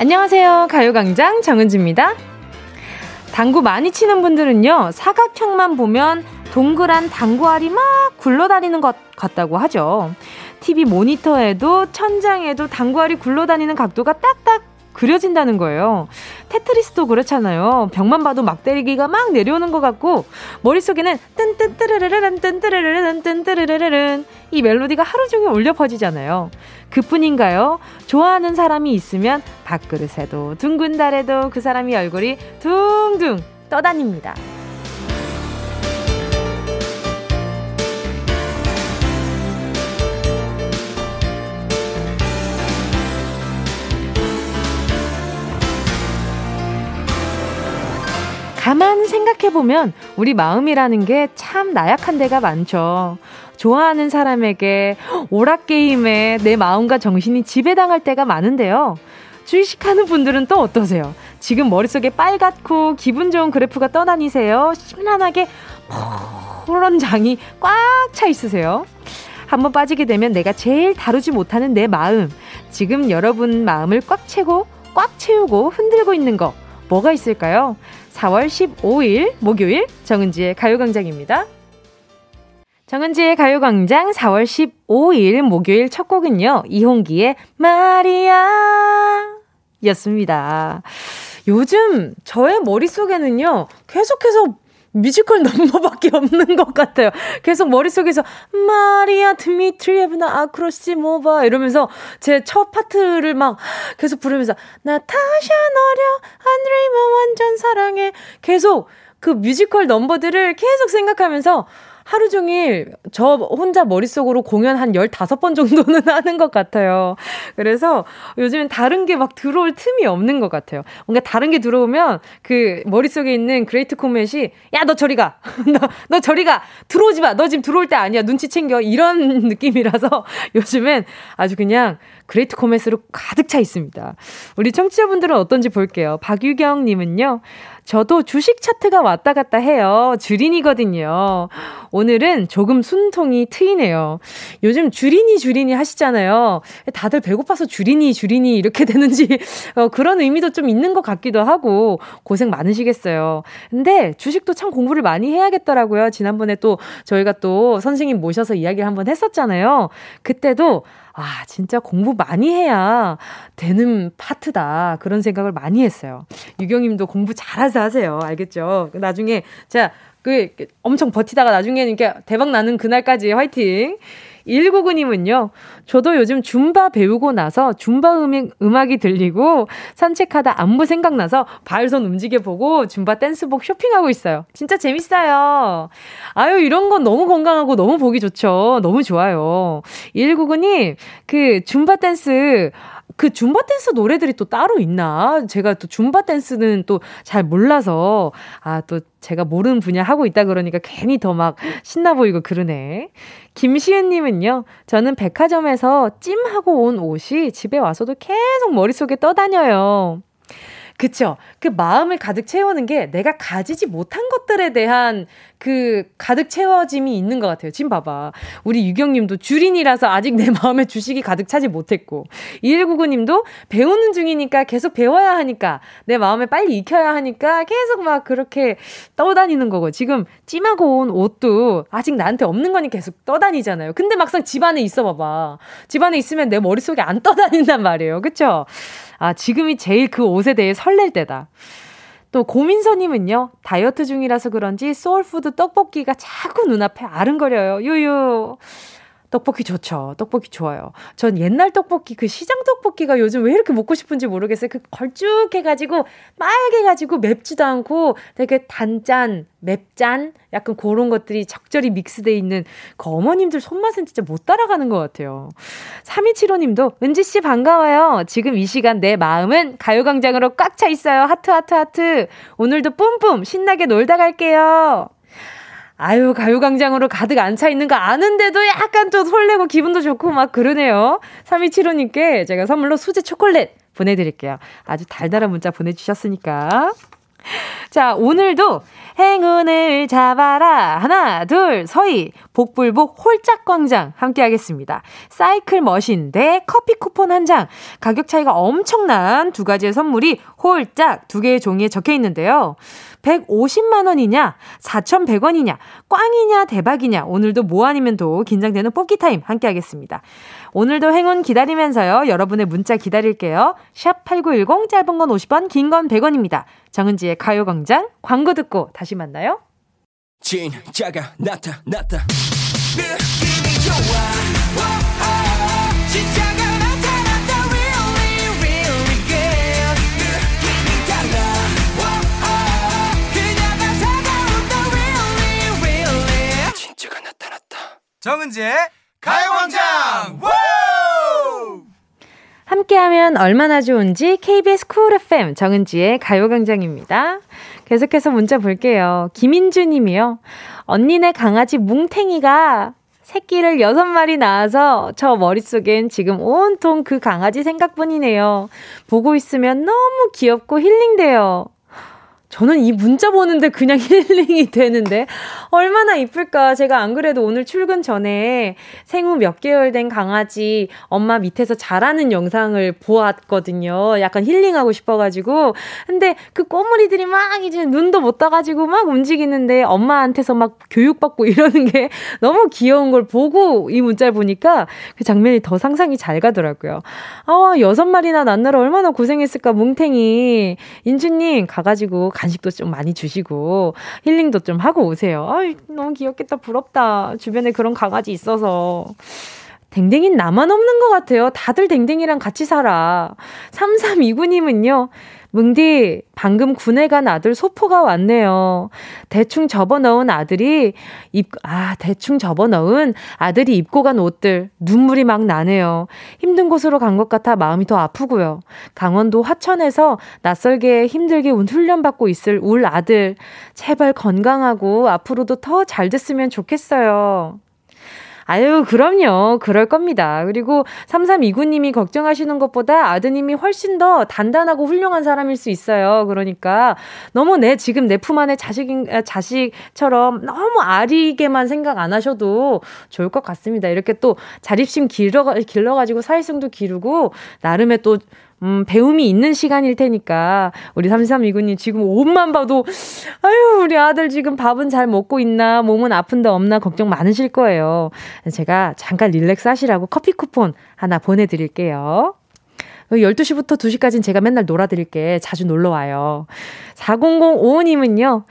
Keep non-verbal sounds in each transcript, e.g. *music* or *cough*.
안녕하세요. 가요광장 정은지입니다. 당구 많이 치는 분들은요, 사각형만 보면 동그란 당구알이 막 굴러다니는 것 같다고 하죠. TV 모니터에도 천장에도 당구알이 굴러다니는 각도가 딱딱 그려진다는 거예요. 테트리스도 그렇잖아요. 벽만 봐도 막 때리기가 막 내려오는 것 같고 머릿속에는 뜬뜬뜨르르른 뜬뜨르르른 뜬뜨르르른 이 멜로디가 하루 종일 울려 퍼지잖아요. 그뿐인가요? 좋아하는 사람이 있으면 밥그릇에도 둥근 달에도 그 사람이 얼굴이 둥둥 떠다닙니다. 가만 생각해보면 우리 마음이라는 게 참 나약한 데가 많죠. 좋아하는 사람에게 오락게임에 내 마음과 정신이 지배당할 때가 많은데요. 주식하는 분들은 또 어떠세요? 지금 머릿속에 빨갛고 기분 좋은 그래프가 떠다니세요? 심란하게 푸른 장이 꽉 차 있으세요? 한번 빠지게 되면 내가 제일 다루지 못하는 내 마음. 지금 여러분 마음을 꽉 채고, 꽉 채우고 흔들고 있는 거. 뭐가 있을까요? 4월 15일 목요일 정은지의 가요광장입니다. 정은지의 가요광장 4월 15일 목요일 첫 곡은요. 이홍기의 마리아 였습니다. 요즘 저의 머릿속에는요. 계속해서 뮤지컬 넘버밖에 없는 것 같아요. 계속 머릿속에서 마리아 드미트리에브나 아크로시모바 이러면서 제 첫 파트를 막 계속 부르면서 나타샤 어려 안드레이만 완전 사랑해 계속 그 뮤지컬 넘버들을 계속 생각하면서 하루 종일 저 혼자 머릿속으로 공연 한 15번 정도는 *laughs* 하는 것 같아요. 그래서 요즘엔 다른 게 막 들어올 틈이 없는 것 같아요. 뭔가 다른 게 들어오면 그 머릿속에 있는 그레이트 코멧이 야, 너 저리 가. *laughs* 너, 너 저리 가. 들어오지 마. 너 지금 들어올 때 아니야. 눈치 챙겨. 이런 *laughs* 느낌이라서 요즘엔 아주 그냥 그레이트 코멧으로 가득 차 있습니다. 우리 청취자분들은 어떤지 볼게요. 박유경님은요. 저도 주식 차트가 왔다 갔다 해요. 주린이거든요. 오늘은 조금 순통이 트이네요. 요즘 주린이 주린이 하시잖아요. 다들 배고파서 주린이 주린이 이렇게 *laughs* 되는지 어, 그런 의미도 좀 있는 것 같기도 하고 고생 많으시겠어요. 근데 주식도 참 공부를 많이 해야겠더라고요. 지난번에 또 저희가 또 선생님 모셔서 이야기를 한번 했었잖아요. 그때도 아, 진짜 공부 많이 해야 되는 파트다. 그런 생각을 많이 했어요. 유경님도 공부 잘해서 하세요. 알겠죠? 나중에, 자, 그, 엄청 버티다가 나중에는 이렇게 대박 나는 그날까지 화이팅! 1999님은요, 저도 요즘 줌바 배우고 나서 줌바 음악, 음악이 들리고 산책하다 안무 생각나서 발손 움직여보고 줌바 댄스복 쇼핑하고 있어요. 진짜 재밌어요. 아유, 이런 건 너무 건강하고 너무 보기 좋죠. 너무 좋아요. 1999님, 그 줌바 댄스, 그 줌바 댄스 노래들이 또 따로 있나? 제가 또 줌바 댄스는 또 잘 몰라서, 아, 또 제가 모르는 분야 하고 있다 그러니까 괜히 더 막 신나 보이고 그러네. 김시은님은요, 저는 백화점에서 찜하고 온 옷이 집에 와서도 계속 머릿속에 떠다녀요. 그쵸. 그 마음을 가득 채우는 게 내가 가지지 못한 것들에 대한 그 가득 채워짐이 있는 것 같아요. 지금 봐봐. 우리 유경님도 주린이라서 아직 내 *laughs* 마음에 주식이 가득 차지 못했고, 2199님도 배우는 중이니까 계속 배워야 하니까, 내 마음에 빨리 익혀야 하니까 계속 막 그렇게 떠다니는 거고, 지금 찜하고 온 옷도 아직 나한테 없는 거니 계속 떠다니잖아요. 근데 막상 집안에 있어 봐봐. 집안에 있으면 내 머릿속에 안 떠다닌단 말이에요. 그쵸? 아, 지금이 제일 그 옷에 대해 설렐 때다. 또 고민서님은요, 다이어트 중이라서 그런지 소울푸드 떡볶이가 자꾸 눈앞에 아른거려요. 유유. 떡볶이 좋죠. 떡볶이 좋아요. 전 옛날 떡볶이, 그 시장 떡볶이가 요즘 왜 이렇게 먹고 싶은지 모르겠어요. 그 걸쭉해가지고, 빨개가지고, 맵지도 않고, 되게 단짠, 맵짠? 약간 그런 것들이 적절히 믹스돼 있는 그 어머님들 손맛은 진짜 못 따라가는 것 같아요. 3275님도, 은지 씨 반가워요. 지금 이 시간 내 마음은 가요광장으로 꽉 차 있어요. 하트, 하트, 하트. 오늘도 뿜뿜 신나게 놀다 갈게요. 아유, 가요광장으로 가득 안차 있는 거 아는데도 약간 좀 설레고 기분도 좋고 막 그러네요. 3275님께 제가 선물로 수제 초콜릿 보내드릴게요. 아주 달달한 문자 보내주셨으니까. *laughs* 자, 오늘도 행운을 잡아라. 하나, 둘, 서희. 복불복 홀짝광장 함께 하겠습니다. 사이클 머신 대 커피 쿠폰 한 장. 가격 차이가 엄청난 두 가지의 선물이 홀짝 두 개의 종이에 적혀 있는데요. 150만원이냐, 4,100원이냐, 꽝이냐, 대박이냐, 오늘도 뭐 아니면 도 긴장되는 뽑기 타임 함께 하겠습니다. 오늘도 행운 기다리면서요, 여러분의 문자 기다릴게요. 샵 8910, 짧은 건 50원, 긴 건 100원입니다. 정은지의 가요광장, 광고 듣고 다시 만나요. 진짜가 나타났다. 느낌이 좋아. 정은지의 가요광장 함께하면 얼마나 좋은지 KBS 쿨 FM 정은지의 가요광장입니다. 계속해서 문자 볼게요. 김인주 님이요. 언니네 강아지 뭉탱이가 새끼를 여섯 마리 낳아서 저 머릿속엔 지금 온통 그 강아지 생각뿐이네요. 보고 있으면 너무 귀엽고 힐링돼요. 저는 이 문자 보는데 그냥 *laughs* 힐링이 되는데 얼마나 이쁠까. 제가 안 그래도 오늘 출근 전에 생후 몇 개월 된 강아지 엄마 밑에서 자라는 영상을 보았거든요. 약간 힐링하고 싶어가지고. 근데 그 꼬물이들이 막 이제 눈도 못 떠가지고 막 움직이는데 엄마한테서 막 교육받고 이러는 게 *laughs* 너무 귀여운 걸 보고 이 문자를 보니까 그 장면이 더 상상이 잘 가더라고요. 아, 여섯 마리나 낳느라 얼마나 고생했을까, 뭉탱이. 인주님, 가가지고 간식도 좀 많이 주시고 힐링도 좀 하고 오세요. 아이, 너무 귀엽겠다. 부럽다. 주변에 그런 강아지 있어서. 댕댕이는 나만 없는 것 같아요. 다들 댕댕이랑 같이 살아. 3329님은요, 뭉디, 방금 군에 간 아들 소포가 왔네요. 대충 접어 넣은 아들이 입, 아, 대충 접어 넣은 아들이 입고 간 옷들, 눈물이 막 나네요. 힘든 곳으로 간 것 같아 마음이 더 아프고요. 강원도 화천에서 낯설게 힘들게 훈련받고 있을 울 아들, 제발 건강하고 앞으로도 더 잘 됐으면 좋겠어요. 아유, 그럼요. 그럴 겁니다. 그리고 3329님이 걱정하시는 것보다 아드님이 훨씬 더 단단하고 훌륭한 사람일 수 있어요. 그러니까 너무 내 지금 내 품 안에 자식인, 아, 자식처럼 너무 아리게만 생각 안 하셔도 좋을 것 같습니다. 이렇게 또 자립심 길러, 길러가지고 사회성도 기르고 나름의 또 음, 배움이 있는 시간일 테니까, 우리 3329님 지금 옷만 봐도, 아유, 우리 아들 지금 밥은 잘 먹고 있나, 몸은 아픈데 없나 걱정 많으실 거예요. 제가 잠깐 릴렉스 하시라고 커피 쿠폰 하나 보내드릴게요. 12시부터 2시까지는 제가 맨날 놀아드릴게. 자주 놀러 와요. 4005님은요,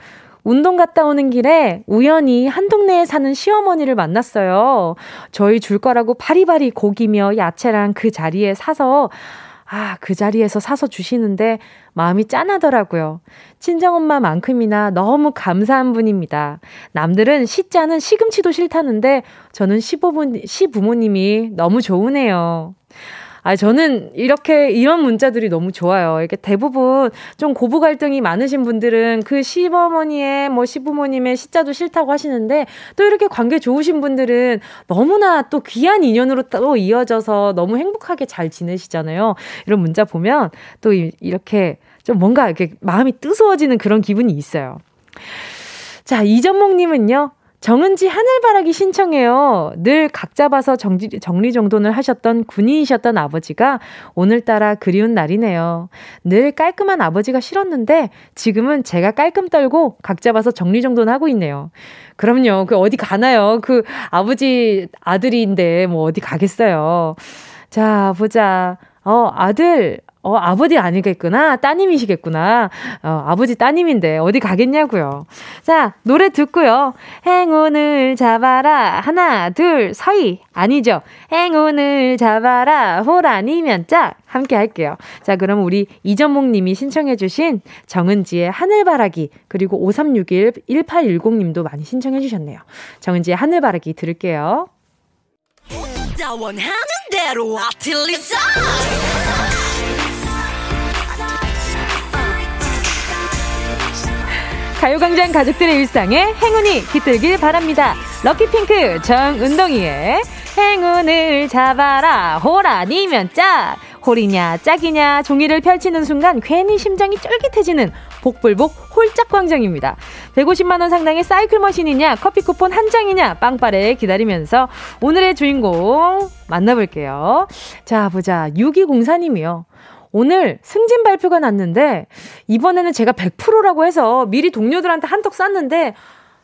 운동 갔다 오는 길에 우연히 한 동네에 사는 시어머니를 만났어요. 저희 줄 거라고 바리바리 고기며 야채랑 그 자리에 사서 아, 그 자리에서 사서 주시는데 마음이 짠하더라고요. 친정엄마만큼이나 너무 감사한 분입니다. 남들은 시자는 시금치도 싫다는데 저는 시부모, 시부모님이 너무 좋으네요. 아, 저는 이렇게, 이런 문자들이 너무 좋아요. 이게 대부분 좀 고부 갈등이 많으신 분들은 그 시어머니의 뭐 시부모님의 시자도 싫다고 하시는데 또 이렇게 관계 좋으신 분들은 너무나 또 귀한 인연으로 또 이어져서 너무 행복하게 잘 지내시잖아요. 이런 문자 보면 또 이렇게 좀 뭔가 이렇게 마음이 뜨거워지는 그런 기분이 있어요. 자, 이전목님은요, 정은지 하늘바라기 신청해요. 늘 각 잡아서 정지, 정리정돈을 하셨던 군인이셨던 아버지가 오늘따라 그리운 날이네요. 늘 깔끔한 아버지가 싫었는데 지금은 제가 깔끔 떨고 각 잡아서 정리정돈하고 있네요. 그럼요. 그 어디 가나요? 그 아버지 아들인데 뭐 어디 가겠어요. 자, 보자. 어, 아들, 어, 아버지 아니겠구나. 따님이시겠구나. 어, 아버지 따님인데 어디 가겠냐고요. 자, 노래 듣고요. 행운을 잡아라. 하나, 둘, 서희. 아니죠. 행운을 잡아라. 홀 아니면 짝. 함께 할게요. 자, 그럼 우리 이전목 님이 신청해 주신 정은지의 하늘바라기, 그리고 5361 1810 님도 많이 신청해 주셨네요. 정은지의 하늘바라기 들을게요. 가요광장 가족들의 일상에 행운이 깃들길 바랍니다. 럭키핑크 정은동이의 행운을 잡아라 호라니면 짝 홀이냐 짝이냐 종이를 펼치는 순간 괜히 심장이 쫄깃해지는 복불복 홀짝 광장입니다. 150만원 상당의 사이클 머신이냐, 커피 쿠폰 한 장이냐, 빵빠레 기다리면서 오늘의 주인공 만나볼게요. 자, 보자. 6204님이요. 오늘 승진 발표가 났는데, 이번에는 제가 100%라고 해서 미리 동료들한테 한턱 쐈는데,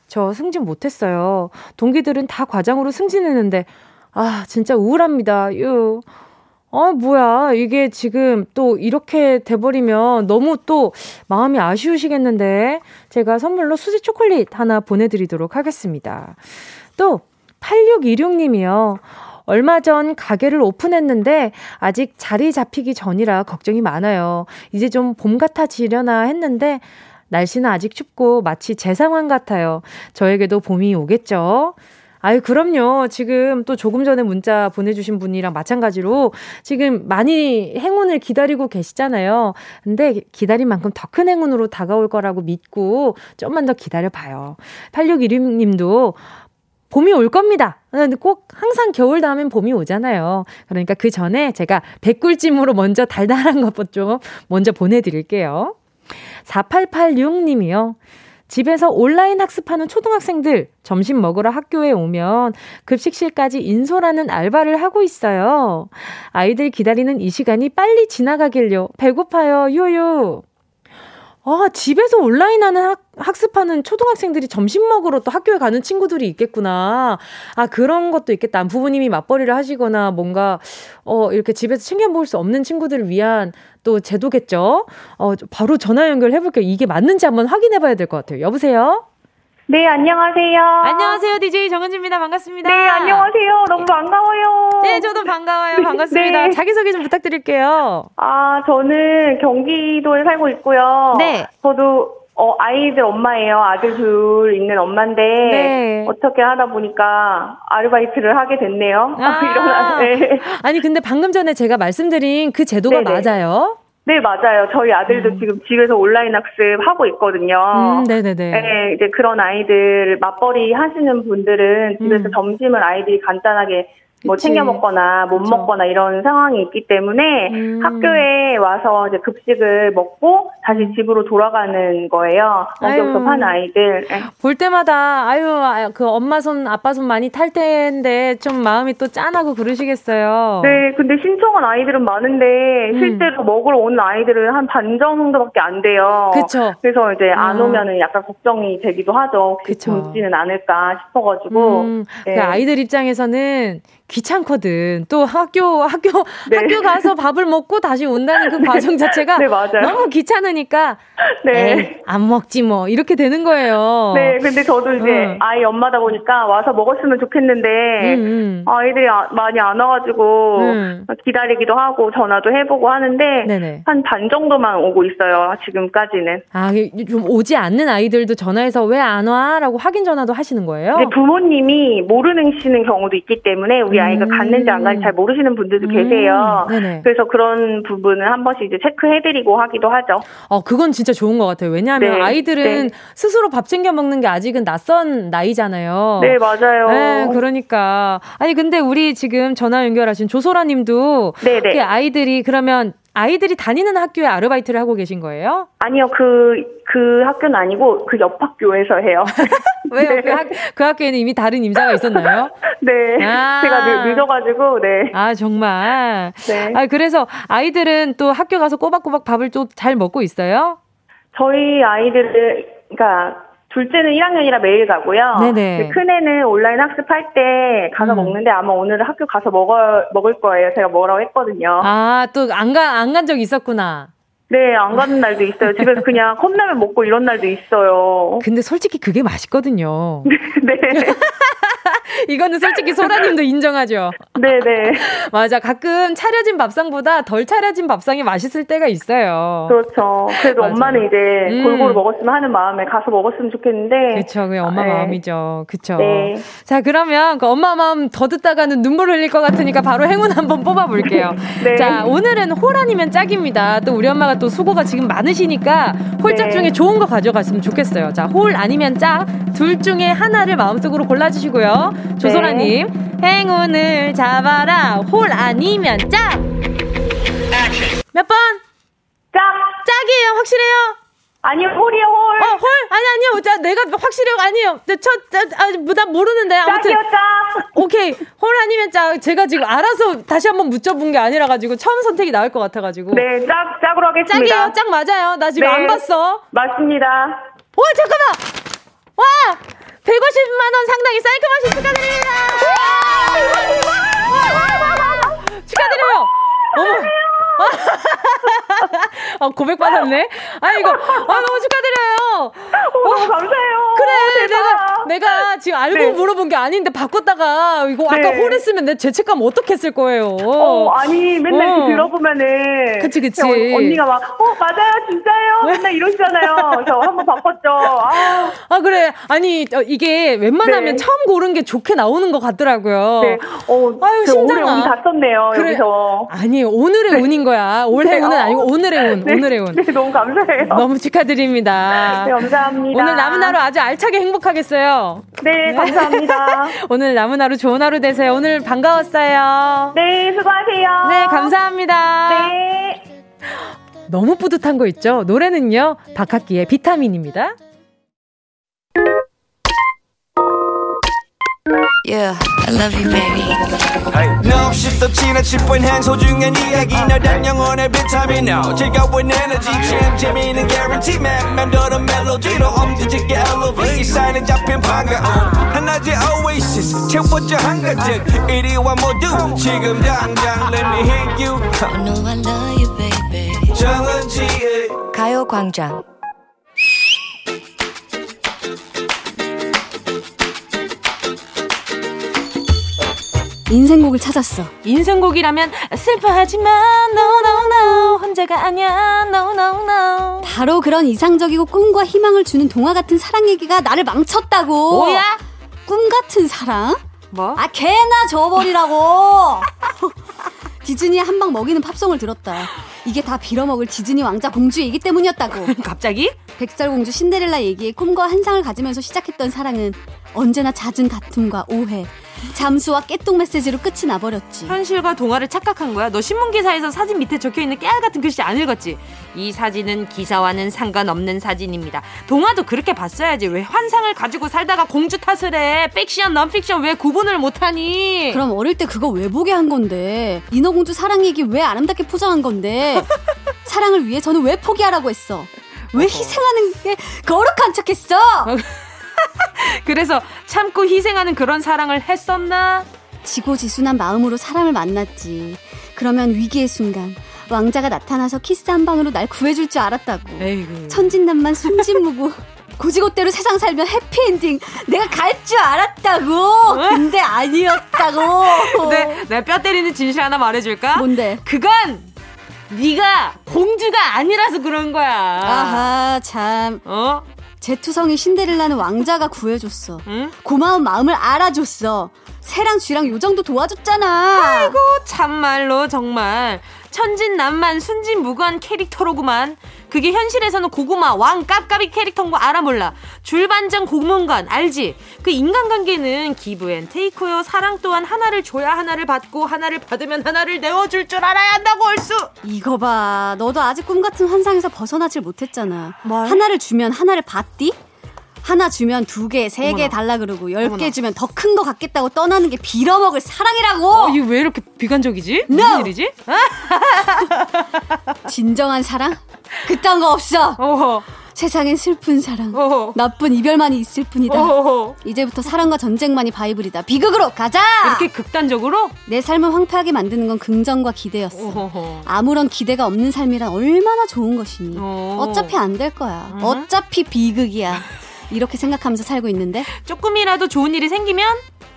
저 승진 못했어요. 동기들은 다 과장으로 승진했는데, 아, 진짜 우울합니다. 유. 아, 뭐야. 이게 지금 또 이렇게 돼버리면 너무 또 마음이 아쉬우시겠는데, 제가 선물로 수지 초콜릿 하나 보내드리도록 하겠습니다. 또, 8616님이요. 얼마 전 가게를 오픈했는데 아직 자리 잡히기 전이라 걱정이 많아요. 이제 좀 봄 같아지려나 했는데 날씨는 아직 춥고 마치 제 상황 같아요. 저에게도 봄이 오겠죠? 아유, 그럼요. 지금 또 조금 전에 문자 보내주신 분이랑 마찬가지로 지금 많이 행운을 기다리고 계시잖아요. 근데 기다린 만큼 더 큰 행운으로 다가올 거라고 믿고 좀만 더 기다려봐요. 8616님도 봄이 올 겁니다. 꼭 항상 겨울 다음엔 봄이 오잖아요. 그러니까 그 전에 제가 백꿀찜으로 먼저 달달한 것좀 먼저 보내드릴게요. 4886님이요. 집에서 온라인 학습하는 초등학생들 점심 먹으러 학교에 오면 급식실까지 인솔하는 알바를 하고 있어요. 아이들 기다리는 이 시간이 빨리 지나가길요. 배고파요. 요요. 아, 집에서 온라인 하는 학, 학습하는 초등학생들이 점심 먹으러 또 학교에 가는 친구들이 있겠구나. 아, 그런 것도 있겠다. 부모님이 맞벌이를 하시거나 뭔가, 어, 이렇게 집에서 챙겨 먹을 수 없는 친구들을 위한 또 제도겠죠? 어, 바로 전화 연결해볼게요. 이게 맞는지 한번 확인해 봐야 될 것 같아요. 여보세요? 네, 안녕하세요. 안녕하세요. DJ 정은지입니다. 반갑습니다. 네, 안녕하세요. 너무 반가워요. 네, 저도 반가워요. 반갑습니다. 네. 자기소개 좀 부탁드릴게요. 아, 저는 경기도에 살고 있고요. 네. 저도 어, 아이들 엄마예요. 아들 둘 있는 엄마인데, 네. 어떻게 하다 보니까 아르바이트를 하게 됐네요. 아, *laughs* 네. 아니, 근데 방금 전에 제가 말씀드린 그 제도가 네네. 맞아요? 네, 맞아요. 저희 아들도 음. 지금 집에서 온라인 학습 하고 있거든요. 음, 네네네. 네, 이제 그런 아이들 맞벌이 하시는 분들은 집에서 음. 점심을 아이들이 간단하게 뭐 챙겨 먹거나 못 그쵸. 먹거나 이런 상황이 있기 때문에 음. 학교에 와서 이제 급식을 먹고 다시 음. 집으로 돌아가는 거예요. 어겹섭한 아이들. 네. 볼 때마다 아유 그 엄마 손 아빠 손 많이 탈 텐데 좀 마음이 또 짠하고 그러시겠어요. 네, 근데 신청한 아이들은 많은데 음. 실제로 먹으러 오는 아이들은 한 반 정도밖에 안 돼요. 그렇죠. 그래서 이제 안 아. 오면은 약간 걱정이 되기도 하죠. 혹지는 않을까 싶어가지고. 음. 네. 그 아이들 입장에서는 귀찮거든. 또 학교 학교 *laughs* 네. 학교 가서 밥을 먹고 다시 온다는 그 과정 자체가 *laughs* 네, 너무 귀찮으니까 네. 안 먹지 뭐 이렇게 되는 거예요. 네, 근데 저도 이제 응. 아이 엄마다 보니까 와서 먹었으면 좋겠는데 음, 음. 아이들이 아, 많이 안 와가지고 음. 기다리기도 하고 전화도 해보고 하는데 한 반 정도만 오고 있어요. 지금까지는. 아좀 오지 않는 아이들도 전화해서 왜 안 와라고 확인 전화도 하시는 거예요? 네, 부모님이 모르시는 경우도 있기 때문에 우리 아이가 음. 갔는지 안 갔는지 잘 모르시는 분들도 음. 계세요. 네네. 그래서 그런 부분을 한 번씩 이제 체크해드리고 하기도 하죠. 어, 그건 진짜 좋은 것 같아요. 왜냐하면 네. 아이들은 네. 스스로 밥 챙겨 먹는 게 아직은 낯선 나이잖아요. 네, 맞아요. 네, 그러니까. 아니, 근데 우리 지금 전화 연결하신 조소라 님도 그 아이들이 그러면 아이들이 다니는 학교에 아르바이트를 하고 계신 거예요? 아니요, 그, 그 학교는 아니고 그 옆 학교에서 해요. *laughs* 왜요? 네. 그, 학, 그 학교에는 이미 다른 임자가 있었나요? *laughs* 네. 아. 제가 늦, 어가지고 네. 아, 정말. 네. 아, 그래서 아이들은 또 학교 가서 꼬박꼬박 밥을 또잘 먹고 있어요? 저희 아이들은, 그러니까 둘째는 1학년이라 매일 가고요. 네네. 큰애는 온라인 학습할 때 가서 음. 먹는데 아마 오늘은 학교 가서 먹어, 먹을 거예요. 제가 뭐라고 했거든요. 아, 또 안 가, 안 간 적 있었구나. 네, 안 가는 날도 있어요. 집에서 그냥 컵라면 먹고 이런 날도 있어요. 근데 솔직히 그게 맛있거든요. *laughs* 네. *laughs* 이거는 솔직히 소라님도 인정하죠. 네네. *laughs* 맞아. 가끔 차려진 밥상보다 덜 차려진 밥상이 맛있을 때가 있어요. 그렇죠. 그래도 맞아. 엄마는 이제 음. 골고루 먹었으면 하는 마음에 가서 먹었으면 좋겠는데. 그렇죠. 그게 엄마 네. 마음이죠. 그렇죠. 네. 자, 그러면 그 엄마 마음 더 듣다가는 눈물 흘릴 것 같으니까 바로 행운 한번 뽑아볼게요. 네. 자, 오늘은 홀 아니면 짝입니다. 또 우리 엄마가 또 수고가 지금 많으시니까 홀짝 네. 중에 좋은 거 가져갔으면 좋겠어요. 자, 홀 아니면 짝 둘 중에 하나를 마음속으로 골라주시고요. 조소라님, 네. 행운을 잡아라. 홀 아니면 짝. 몇 번? 짝. 짝이에요. 확실해요? 아니요, 홀이요, 홀. 어, 홀? 아니, 아니요. 자, 내가 확실히, 아니요. 저, 저, 아, 나 모르는데. 아무튼. 짝이요, 짝. 오케이. 홀 아니면 짝. 제가 지금 알아서 다시 한번 묻혀본 게 아니라가지고 처음 선택이 나올 것 같아가지고. 네, 짝, 짝으로 하겠습니다. 짝이에요, 짝 맞아요. 나 지금 네, 안 봤어. 맞습니다. 와, 잠깐만! 와! 150만원 상당히 사이클 마신 축하드립니다! 축하드려요! 어머! *laughs* 아, 고백 받았네? 아, 이거, 아, 너무 축하드려요! 오, 어, 감사해요. 그래, 내가, 내가 지금 알고 네. 물어본 게 아닌데 바꿨다가, 이거 아까 네. 홀했으면 내 죄책감 어떻게 했을 거예요? 어, 아니, 맨날 어. 들어보면은. 그치, 그치. 언니가 막, 어, 맞아요, 진짜요? 맨날 이러시잖아요. 저 한번 바꿨죠. 아. 아, 그래. 아니, 어, 이게 웬만하면 네. 처음 고른 게 좋게 나오는 것 같더라고요. 네. 어, 아유, 심장아. 오늘 운다 썼네요, 그래. 여기서. 아니, 오늘의 네. 운인 거야. 올해 네. 운은 아니고 오늘의 운, 네. 오늘의 운. 네, 너무 감사해요. 너무 축하드립니다. 네, 감사합니다. 오늘 남은 하루 아주 알차게 행복하겠어요. 네, 감사합니다. *laughs* 오늘 남은 하루 좋은 하루 되세요. 오늘 반가웠어요. 네, 수고하세요. 네, 감사합니다. 네. 너무 뿌듯한 거 있죠? 노래는요, 박학기의 비타민입니다. Yeah, I love you, baby. No, 없이 또 지나칠 뻔한 소중한 이야기. 너란 영혼의 비타민. No 즐거운 에너지. 참 재미있는 guarantee. man 맘대로 멜로디로 엄지짓게 elevate 사인에 잡힌 반가움 하나의 oasis. 채워져 한가득 이리와 모두. 지금 당장 let me hit you. I know I love you, baby. 정은지의 가요광장 인생곡을 찾았어. 인생곡이라면 슬퍼하지만 no no no 혼자가 아니야 no no no 바로 그런 이상적이고 꿈과 희망을 주는 동화 같은 사랑 얘기가 나를 망쳤다고. 뭐야? 꿈 같은 사랑? 뭐? 아 개나 줘버리라고. *laughs* 디즈니의 한방 먹이는 팝송을 들었다. 이게 다 빌어먹을 디즈니 왕자 *laughs* 공주 얘기 때문이었다고. 갑자기? 백설 공주 신데렐라 얘기에 꿈과 환상을 가지면서 시작했던 사랑은 언제나 잦은 다툼과 오해, 잠수와 깨톡 메시지로 끝이 나버렸지. 현실과 동화를 착각한 거야. 너 신문 기사에서 사진 밑에 적혀 있는 깨알 같은 글씨 안 읽었지? 이 사진은 기사와는 상관없는 사진입니다. 동화도 그렇게 봤어야지. 왜 환상을 가지고 살다가 공주 탓을 해? 픽션, 넌픽션 왜 구분을 못하니? 그럼 어릴 때 그거 왜 보게 한 건데? 인어공주 사랑 얘기 왜 아름답게 포장한 건데? *laughs* 사랑을 위해 저는 왜 포기하라고 했어? 왜 희생하는 게 거룩한 척했어? *laughs* *laughs* 그래서 참고 희생하는 그런 사랑을 했었나? 지고지순한 마음으로 사람을 만났지. 그러면 위기의 순간 왕자가 나타나서 키스 한 방으로 날 구해줄 줄 알았다고. 에이구. 천진난만 순진무구. *laughs* 고지고대로 세상 살면 해피엔딩 내가 갈 줄 알았다고 근데 아니었다고 *laughs* 근데 내가 뼈 때리는 진실 하나 말해줄까? 뭔데? 그건 네가 공주가 아니라서 그런 거야 아하 참 어? 제투성이 신데렐라는 왕자가 구해줬어. 응? 고마운 마음을 알아줬어. 새랑 쥐랑 요 정도 도와줬잖아. 아이고 참말로 정말 천진난만 순진무구한 캐릭터로구만. 그게 현실에서는 고구마 왕 깝깝이 캐릭터인 거 알아 몰라. 줄반장 고문관 알지? 그 인간관계는 give and take요. 사랑 또한 하나를 줘야 하나를 받고 하나를 받으면 하나를 내어줄 줄 알아야 한다고 얼쑤. 이거 봐. 너도 아직 꿈 같은 환상에서 벗어나질 못했잖아. 뭘? 하나를 주면 하나를 받디? 하나 주면 두 개, 세 개 달라 그러고 열 개 주면 더 큰 거 갖겠다고 떠나는 게 빌어먹을 사랑이라고. 어, 이게 왜 이렇게 비관적이지? No. 무슨 일이지? *laughs* *laughs* 진정한 사랑? 그딴 거 없어. 어허. 세상엔 슬픈 사랑, 어허. 나쁜 이별만이 있을 뿐이다. 어허. 이제부터 사랑과 전쟁만이 바이블이다. 비극으로 가자. 이렇게 극단적으로? 내 삶을 황폐하게 만드는 건 긍정과 기대였어. 어허. 아무런 기대가 없는 삶이란 얼마나 좋은 것이니. 어. 어차피 안 될 거야. 음. 어차피 비극이야. *laughs* 이렇게 생각하면서 살고 있는데? 조금이라도 좋은 일이 생기면?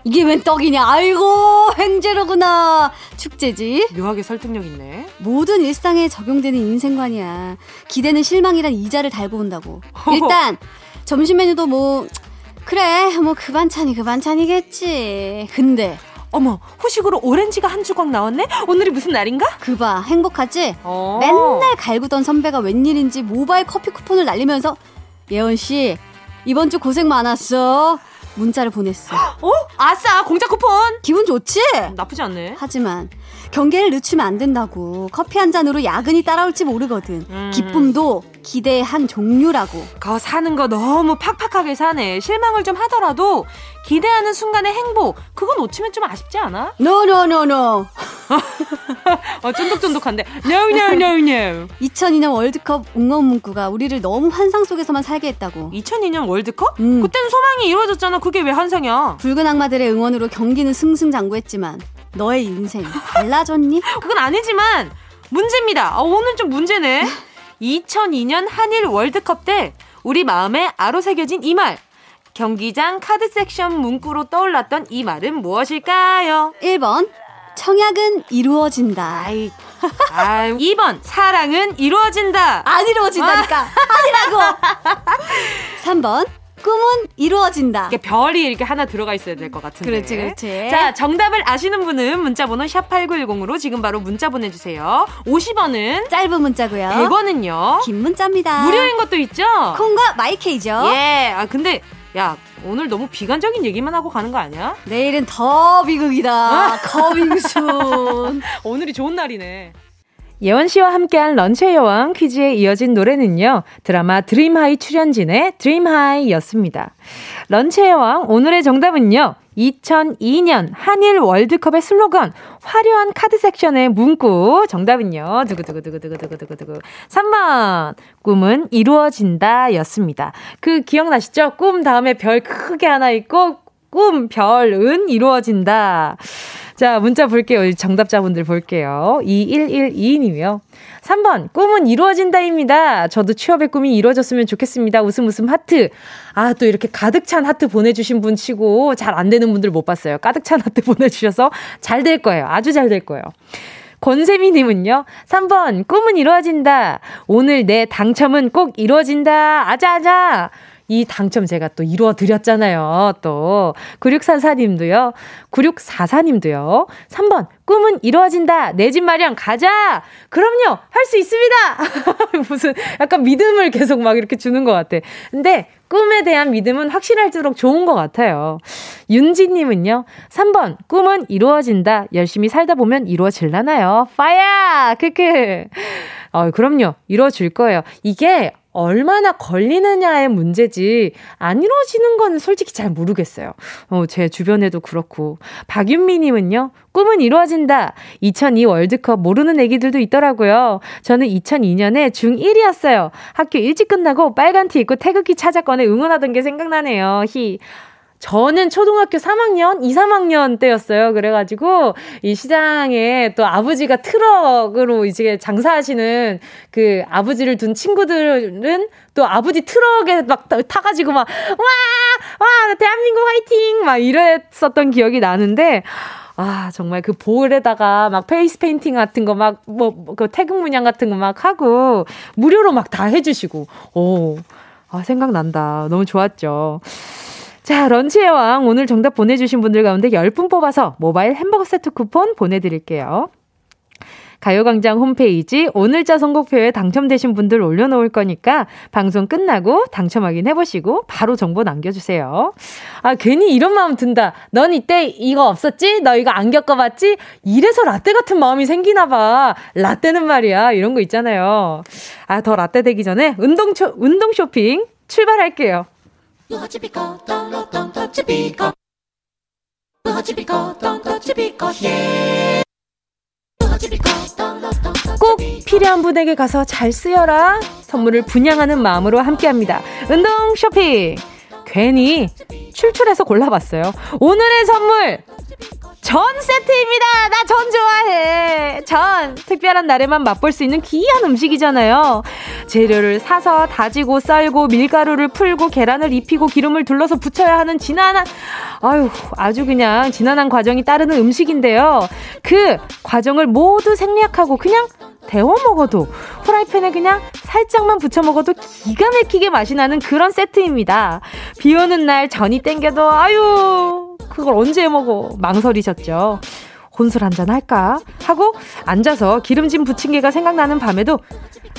이게 웬 떡이냐? 아이고 횡재로구나. 축제지. 묘하게 설득력 있네. 모든 일상에 적용되는 인생관이야. 기대는 실망이란 이자를 달고 온다고. 일단 점심 메뉴도 뭐 그래 뭐 그 반찬이 그 반찬이겠지. 근데 어머 후식으로 오렌지가 한 주걱 나왔네? 오늘이 무슨 날인가? 그봐 행복하지? 어. 맨날 갈구던 선배가 웬일인지 모바일 커피 쿠폰을 날리면서 예원 씨 이번 주 고생 많았어. 문자를 보냈어. 어? 아싸, 공짜 쿠폰! 기분 좋지? 나쁘지 않네. 하지만 경계를 늦추면 안 된다고. 커피 한 잔으로 야근이 따라올지 모르거든. 음. 기쁨도 기대의 한 종류라고. 거 사는 거 너무 팍팍하게 사네. 실망을 좀 하더라도 기대하는 순간의 행복 그거 놓치면 좀 아쉽지 않아? No no no no. No, no, no, *laughs* 어, 쫀득쫀득한데. No no no no. 2002년 월드컵 응원 문구가 우리를 너무 환상 속에서만 살게 했다고. 2002년 월드컵? 음. 그때는 소망이 이루어졌잖아. 그게 왜 환상이야? 붉은 악마들의 응원으로 경기는 승승장구했지만 너의 인생 달라졌니? *laughs* 그건 아니지만 문제입니다. 어, 오늘 좀 문제네. 2002년 한일 월드컵 때 우리 마음에 아로 새겨진 이 말. 경기장 카드 섹션 문구로 떠올랐던 이 말은 무엇일까요? 1번 청약은 이루어진다. 아이, 아 2번 사랑은 이루어진다. 안 이루어진다니까. 아. 아니라고. *laughs* 3번 꿈은 이루어진다. 이게 별이 이렇게 하나 들어가 있어야 될 것 같은데. 그렇지, 그렇지. 자, 정답을 아시는 분은 문자번호 샵8910으로 지금 바로 문자 보내주세요. 50원은 짧은 문자고요. 100원은요. 긴 문자입니다. 무료인 것도 있죠. 콩과 마이케이죠. 예. 아 근데 야 오늘 너무 비관적인 얘기만 하고 가는 거 아니야? 내일은 더 비극이다. Coming soon. *laughs* 오늘이 좋은 날이네. 예원 씨와 함께한 런치의 여왕 퀴즈에 이어진 노래는요, 드라마 드림하이 출연진의 드림하이였습니다. 런치의 여왕, 오늘의 정답은요, 2002년 한일 월드컵의 슬로건 화려한 카드 섹션의 문구 정답은요. 두구두구두구두구두구두구 3번 꿈은 이루어진다 였습니다. 그 기억나시죠? 꿈 다음에 별 크게 하나 있고 꿈, 별 은 이루어진다. 자, 문자 볼게요. 정답자분들 볼게요. 2112님이요. 3번, 꿈은 이루어진다입니다. 저도 취업의 꿈이 이루어졌으면 좋겠습니다. 웃음 웃음 하트. 아, 또 이렇게 가득 찬 하트 보내주신 분 치고 잘 안 되는 분들 못 봤어요. 가득 찬 하트 *laughs* 보내주셔서 잘 될 거예요. 아주 잘 될 거예요. 권세미님은요, 3번, 꿈은 이루어진다. 오늘 내 당첨은 꼭 이루어진다. 아자아자. 이 당첨 제가 또 이루어 드렸잖아요. 또 9644님도요. 9644님도요. 3번 꿈은 이루어진다. 내 집 마련 가자. 그럼요. 할 수 있습니다. *laughs* 무슨 약간 믿음을 계속 막 이렇게 주는 것 같아. 근데 꿈에 대한 믿음은 확실할수록 좋은 것 같아요. 윤지님은요, 3번, 꿈은 이루어진다. 열심히 살다 보면 이루어질라나요? 파야! 크크. 어, 그럼요. 이루어질 거예요. 이게 얼마나 걸리느냐의 문제지 안 이루어지는 거는 솔직히 잘 모르겠어요. 어, 제 주변에도 그렇고. 박윤미님은요, 꿈은 이루어진다. 2002 월드컵 모르는 애기들도 있더라고요. 저는 2002년에 중1이었어요. 학교 일찍 끝나고 빨간 티 입고 태극기 찾아 꺼내 응원하던 게 생각나네요. 히. 저는 초등학교 3학년, 2, 3학년 때였어요. 그래가지고, 이 시장에 또 아버지가 트럭으로 이제 장사하시는 그 아버지를 둔 친구들은 또 아버지 트럭에 막 타가지고 막, 와! 와! 대한민국 화이팅! 막 이랬었던 기억이 나는데, 아, 정말 그 볼에다가 막 페이스 페인팅 같은 거 막, 뭐, 뭐, 그 태극 문양 같은 거 막 하고, 무료로 막 다 해주시고, 오, 아, 생각난다. 너무 좋았죠. 자, 런치의 왕 오늘 정답 보내주신 분들 가운데 10분 뽑아서 모바일 햄버거 세트 쿠폰 보내드릴게요. 가요광장 홈페이지 오늘자 선곡표에 당첨되신 분들 올려놓을 거니까 방송 끝나고 당첨 확인해보시고 바로 정보 남겨주세요. 아, 괜히 이런 마음 든다. 넌 이때 이거 없었지? 너 이거 안 겪어봤지? 이래서 라떼 같은 마음이 생기나봐. 라떼는 말이야. 이런 거 있잖아요. 아, 더 라떼 되기 전에 운동, 운동 쇼핑 출발할게요. 꼭 필요한 분에게 가서 잘 쓰여라. 선물을 분양하는 마음으로 함께합니다. 운동 쇼핑. 괜히 출출해서 골라봤어요. 오늘의 선물 전 세트입니다. 나 전 좋아해. 전 특별한 날에만 맛볼 수 있는 귀한 음식이잖아요. 재료를 사서 다지고 썰고 밀가루를 풀고 계란을 입히고 기름을 둘러서 붙여야 하는 진한한 아유 아주 그냥 진한한 과정이 따르는 음식인데요. 그 과정을 모두 생략하고 그냥 데워 먹어도 프라이팬에 그냥 살짝만 부쳐 먹어도 기가 막히게 맛이 나는 그런 세트입니다. 비 오는 날 전이 땡겨도 아유 그걸 언제 해 먹어 망설이셨죠. 혼술 한잔 할까 하고 앉아서 기름진 부침개가 생각나는 밤에도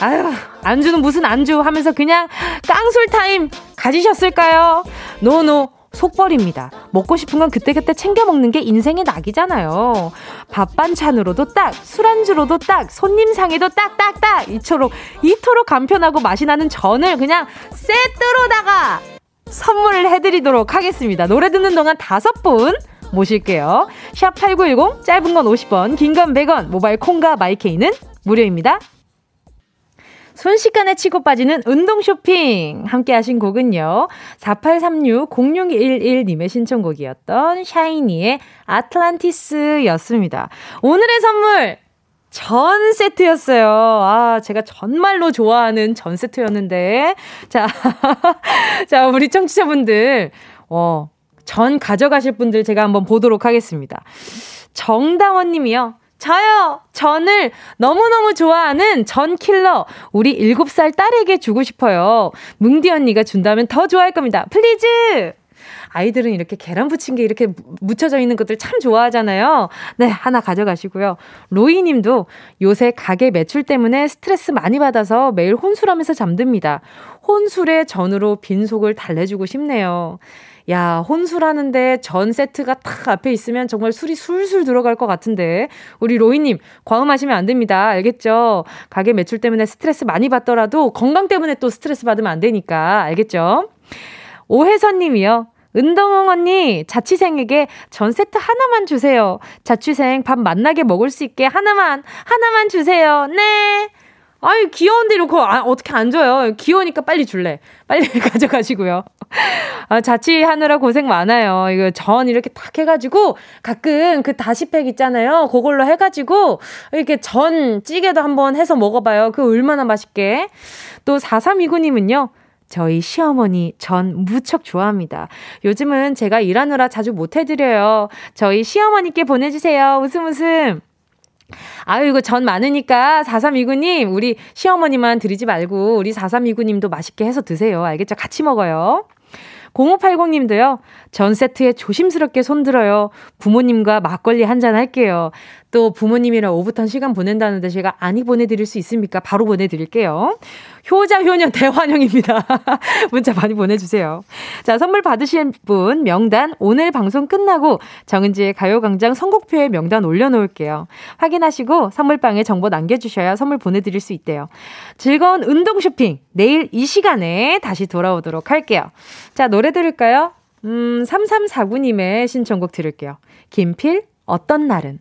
아유 안주는 무슨 안주 하면서 그냥 깡술 타임 가지셨을까요? No no 속 버립니다. 먹고 싶은 건 그때그때 챙겨 먹는 게 인생의 낙이잖아요. 밥 반찬으로도 딱, 술안주로도 딱, 손님 상에도 딱, 딱, 딱! 이토록, 이토록 간편하고 맛이 나는 전을 그냥 세트로다가 선물을 해드리도록 하겠습니다. 노래 듣는 동안 다섯 분 모실게요. 샵 8910, 짧은 건 50원, 긴 건 100원, 모바일 콩과 마이케이는 무료입니다. 순식간에 치고 빠지는 운동 쇼핑. 함께 하신 곡은요. 4836-0611님의 신청곡이었던 샤이니의 아틀란티스 였습니다. 오늘의 선물! 전 세트였어요. 아, 제가 정말로 좋아하는 전 세트였는데. 자, *laughs* 자, 우리 청취자분들, 어, 전 가져가실 분들 제가 한번 보도록 하겠습니다. 정다원 님이요. 저요! 전을 너무너무 좋아하는 전 킬러. 우리 7살 딸에게 주고 싶어요. 뭉디 언니가 준다면 더 좋아할 겁니다. Please! 아이들은 이렇게 계란 부침개 이렇게 묻혀져 있는 것들 참 좋아하잖아요. 네, 하나 가져가시고요. 로이 님도 요새 가게 매출 때문에 스트레스 많이 받아서 매일 혼술하면서 잠듭니다. 혼술에 전으로 빈속을 달래주고 싶네요. 야, 혼술하는데 전 세트가 딱 앞에 있으면 정말 술이 술술 들어갈 것 같은데. 우리 로이님, 과음하시면 안 됩니다. 알겠죠? 가게 매출 때문에 스트레스 많이 받더라도 건강 때문에 또 스트레스 받으면 안 되니까. 알겠죠? 오혜선 님이요. 은동홍 언니, 자취생에게 전 세트 하나만 주세요. 자취생 밥 맛나게 먹을 수 있게 하나만, 하나만 주세요. 네. 아유, 귀여운데 이러고, 아, 어떻게 안 줘요? 귀여우니까 빨리 줄래. 빨리 *laughs* 가져가시고요. 아, 자취하느라 고생 많아요. 이거 전 이렇게 탁 해가지고, 가끔 그 다시팩 있잖아요. 그걸로 해가지고, 이렇게 전 찌개도 한번 해서 먹어봐요. 그 얼마나 맛있게. 또 4329님은요, 저희 시어머니 전 무척 좋아합니다. 요즘은 제가 일하느라 자주 못 해드려요. 저희 시어머니께 보내주세요. 웃음 웃음. 아유, 이거 전 많으니까 4329님, 우리 시어머니만 드리지 말고 우리 4329님도 맛있게 해서 드세요. 알겠죠? 같이 먹어요. 0580님도요, 전 세트에 조심스럽게 손들어요. 부모님과 막걸리 한 잔 할게요. 또 부모님이랑 오붓한 시간 보낸다는데 제가 아니 보내드릴 수 있습니까? 바로 보내드릴게요. 효자, 효녀, 대환영입니다. *laughs* 문자 많이 보내주세요. 자, 선물 받으실 분 명단 오늘 방송 끝나고 정은지의 가요광장 선곡표에 명단 올려놓을게요. 확인하시고 선물방에 정보 남겨주셔야 선물 보내드릴 수 있대요. 즐거운 운동 쇼핑 내일 이 시간에 다시 돌아오도록 할게요. 자, 노래 들을까요? 음, 3349님의 신청곡 들을게요. 김필, 어떤 날은?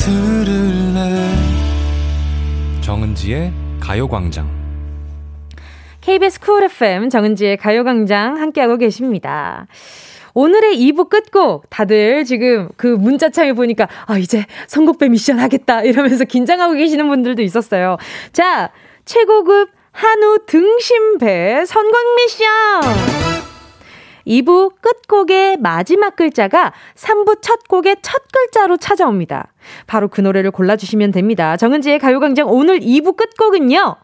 들을래 정은지의 가요광장 KBS Cool FM 정은지의 가요광장 함께하고 계십니다. 오늘의 2부 끝곡 다들 지금 그 문자창에 보니까 아 이제 선곡배 미션 하겠다 이러면서 긴장하고 계시는 분들도 있었어요. 자 최고급 한우 등심배 선곡 미션 2부 끝곡의 마지막 글자가 3부 첫 곡의 첫 글자로 찾아옵니다. 바로 그 노래를 골라주시면 됩니다. 정은지의 가요광장 오늘 2부 끝곡은요.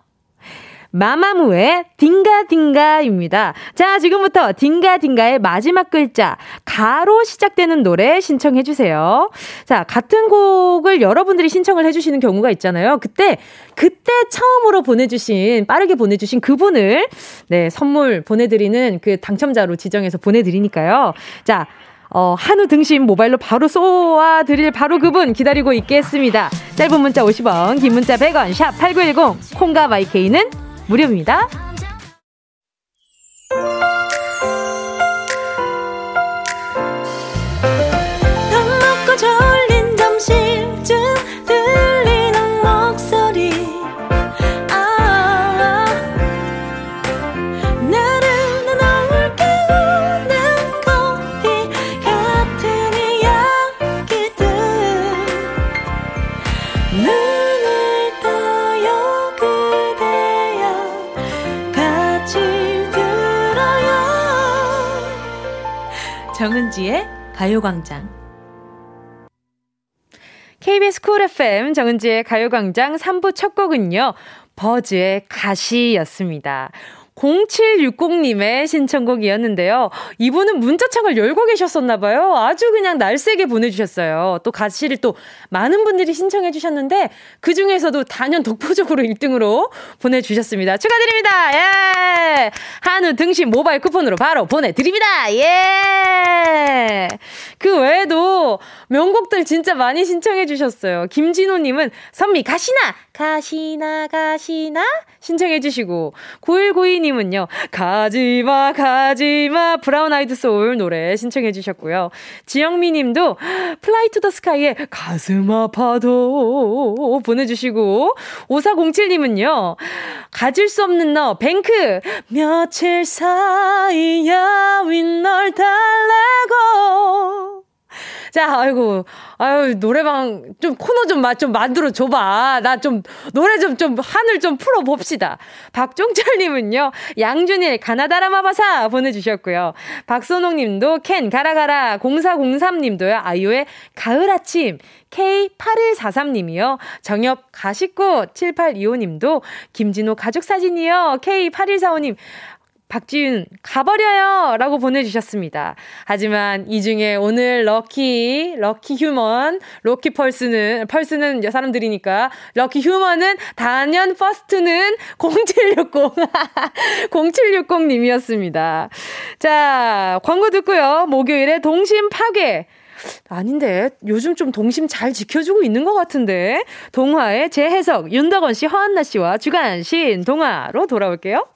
마마무의 딩가딩가입니다. 자, 지금부터 딩가딩가의 마지막 글자, 가로 시작되는 노래 신청해주세요. 자, 같은 곡을 여러분들이 신청을 해주시는 경우가 있잖아요. 그때, 그때 처음으로 보내주신, 빠르게 보내주신 그분을, 네, 선물 보내드리는 그 당첨자로 지정해서 보내드리니까요. 자, 어, 한우 등심 모바일로 바로 쏘아 드릴 바로 그분 기다리고 있겠습니다. 짧은 문자 50원, 긴 문자 100원, 샵 8910, 콩과 마이케이는 무료입니다. 정은지의 가요광장 KBS 쿨 FM 정은지의 가요광장 3부 첫 곡은요. 버즈의 가시였습니다. 0760님의 신청곡이었는데요. 이분은 문자창을 열고 계셨었나봐요. 아주 그냥 날쌔게 보내주셨어요. 또 가시를 또 많은 분들이 신청해주셨는데, 그 중에서도 단연 독보적으로 *laughs* 1등으로 보내주셨습니다. 축하드립니다! 예! 한우 등심 모바일 쿠폰으로 바로 보내드립니다! 예! 그 외에도 명곡들 진짜 많이 신청해주셨어요. 김진호님은 선미 가시나! 가시나, 가시나? 신청해 주시고, 9192님은요, 가지마, 가지마, 브라운 아이드 소울 노래 신청해 주셨고요. 지영미 님도 플라이 투 더 스카이의 가슴 아파도 보내주시고, 5407 님은요, 가질 수 없는 너, 뱅크, 며칠 사이야, 윗널 달래고, 자, 아이고, 아유, 노래방 좀 코너 좀, 좀 만들어 줘봐. 나 좀, 노래 좀, 좀, 하늘 좀 풀어 봅시다. 박종철님은요, 양준일, 가나다라 마바사 보내주셨고요. 박선홍 님도 캔, 가라가라, 0403 님도요, 아이유의 가을 아침, K8143 님이요. 정엽 가식꽃 7825 님도 김진호 가족사진이요. K8145 님. 박지윤, 가버려요! 라고 보내주셨습니다. 하지만 이 중에 오늘 lucky, lucky human, lucky person은, person은 사람들이니까, lucky human은 단연 person은 *laughs* 0760, 0760님이었습니다. *laughs* 자, 광고 듣고요. 목요일에 동심 파괴. 아닌데 요즘 좀 동심 잘 지켜주고 있는 것 같은데 동화의 재해석 윤덕원 씨, 허한나 씨와 주간 신 동화로 돌아올게요.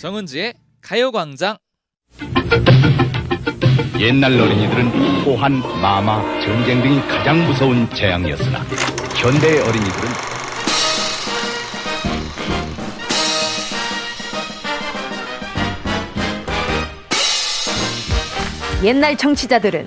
정은지의 가요광장. 옛날 어린이들은 호환, 마마, 전쟁 등이 가장 무서운 재앙이었으나 현대의 어린이들은 옛날 청취자들은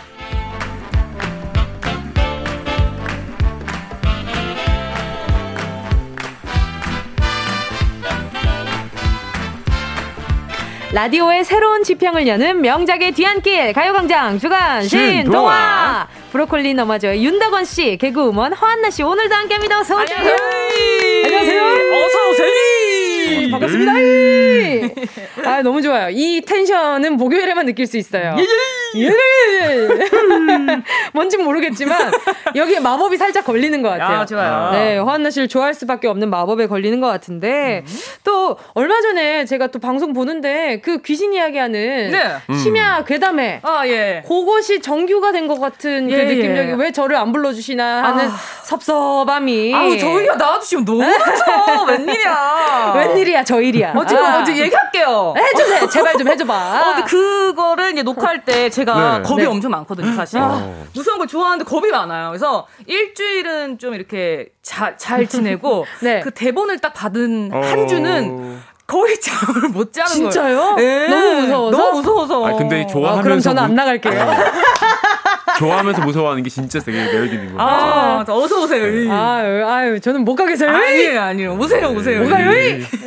라디오의 새로운 지평을 여는 명작의 뒤안길 가요광장 주간 신동화 브로콜리 너마저의 윤덕원 씨 개그우먼 허한나 씨 오늘도 함께합니다. 어서 오세요. 안녕하세요. 어서 오세요. 네. 반갑습니다. 네. 아, 너무 좋아요. 이 텐션은 목요일에만 느낄 수 있어요. 예! 예! 뭔진 모르겠지만, 여기에 마법이 살짝 걸리는 것 같아요. 아, 좋아요. 네, 허한나 씨를 좋아할 수밖에 없는 마법에 걸리는 것 같은데, 음. 또, 얼마 전에 제가 또 방송 보는데, 그 귀신 이야기하는 네. 심야 음. 괴담회. 아, 예. 그것이 정규가 된 것 같은 그 예, 그 느낌력이 예. 왜 저를 안 불러주시나 하는 아. 섭섭함이. 아우, 저희가 나와주시면 너무 좋죠. *laughs* 웬일이야. 웬일이야, 저 일이야. 어, 지금 아. 먼저 얘기할게요. 해주세요. 제발 좀 해줘봐. 어, 근데 그거를 이제 녹화할 때 *laughs* 제가 네. 겁이 네. 엄청 많거든요, 사실. 아. 무서운 걸 좋아하는데 겁이 많아요. 그래서 일주일은 좀 이렇게 자, 잘 지내고 *laughs* 네. 그 대본을 딱 받은 어. 한 주는 거의 잠을 못 자는 진짜요? 거예요. 네. 너무 무서워서. 너무 무서워서. 아, 근데 좋아하면서 아, 그럼 저는 안 나갈게요. 좋아하면서 무서워하는 게 진짜 되게 매력 있는 거예요. 아, 어서 오세요. 아유, 아유, 저는 못 가겠어요. 아니에요, 아니에요. 오세요, 오세요. 못 가요.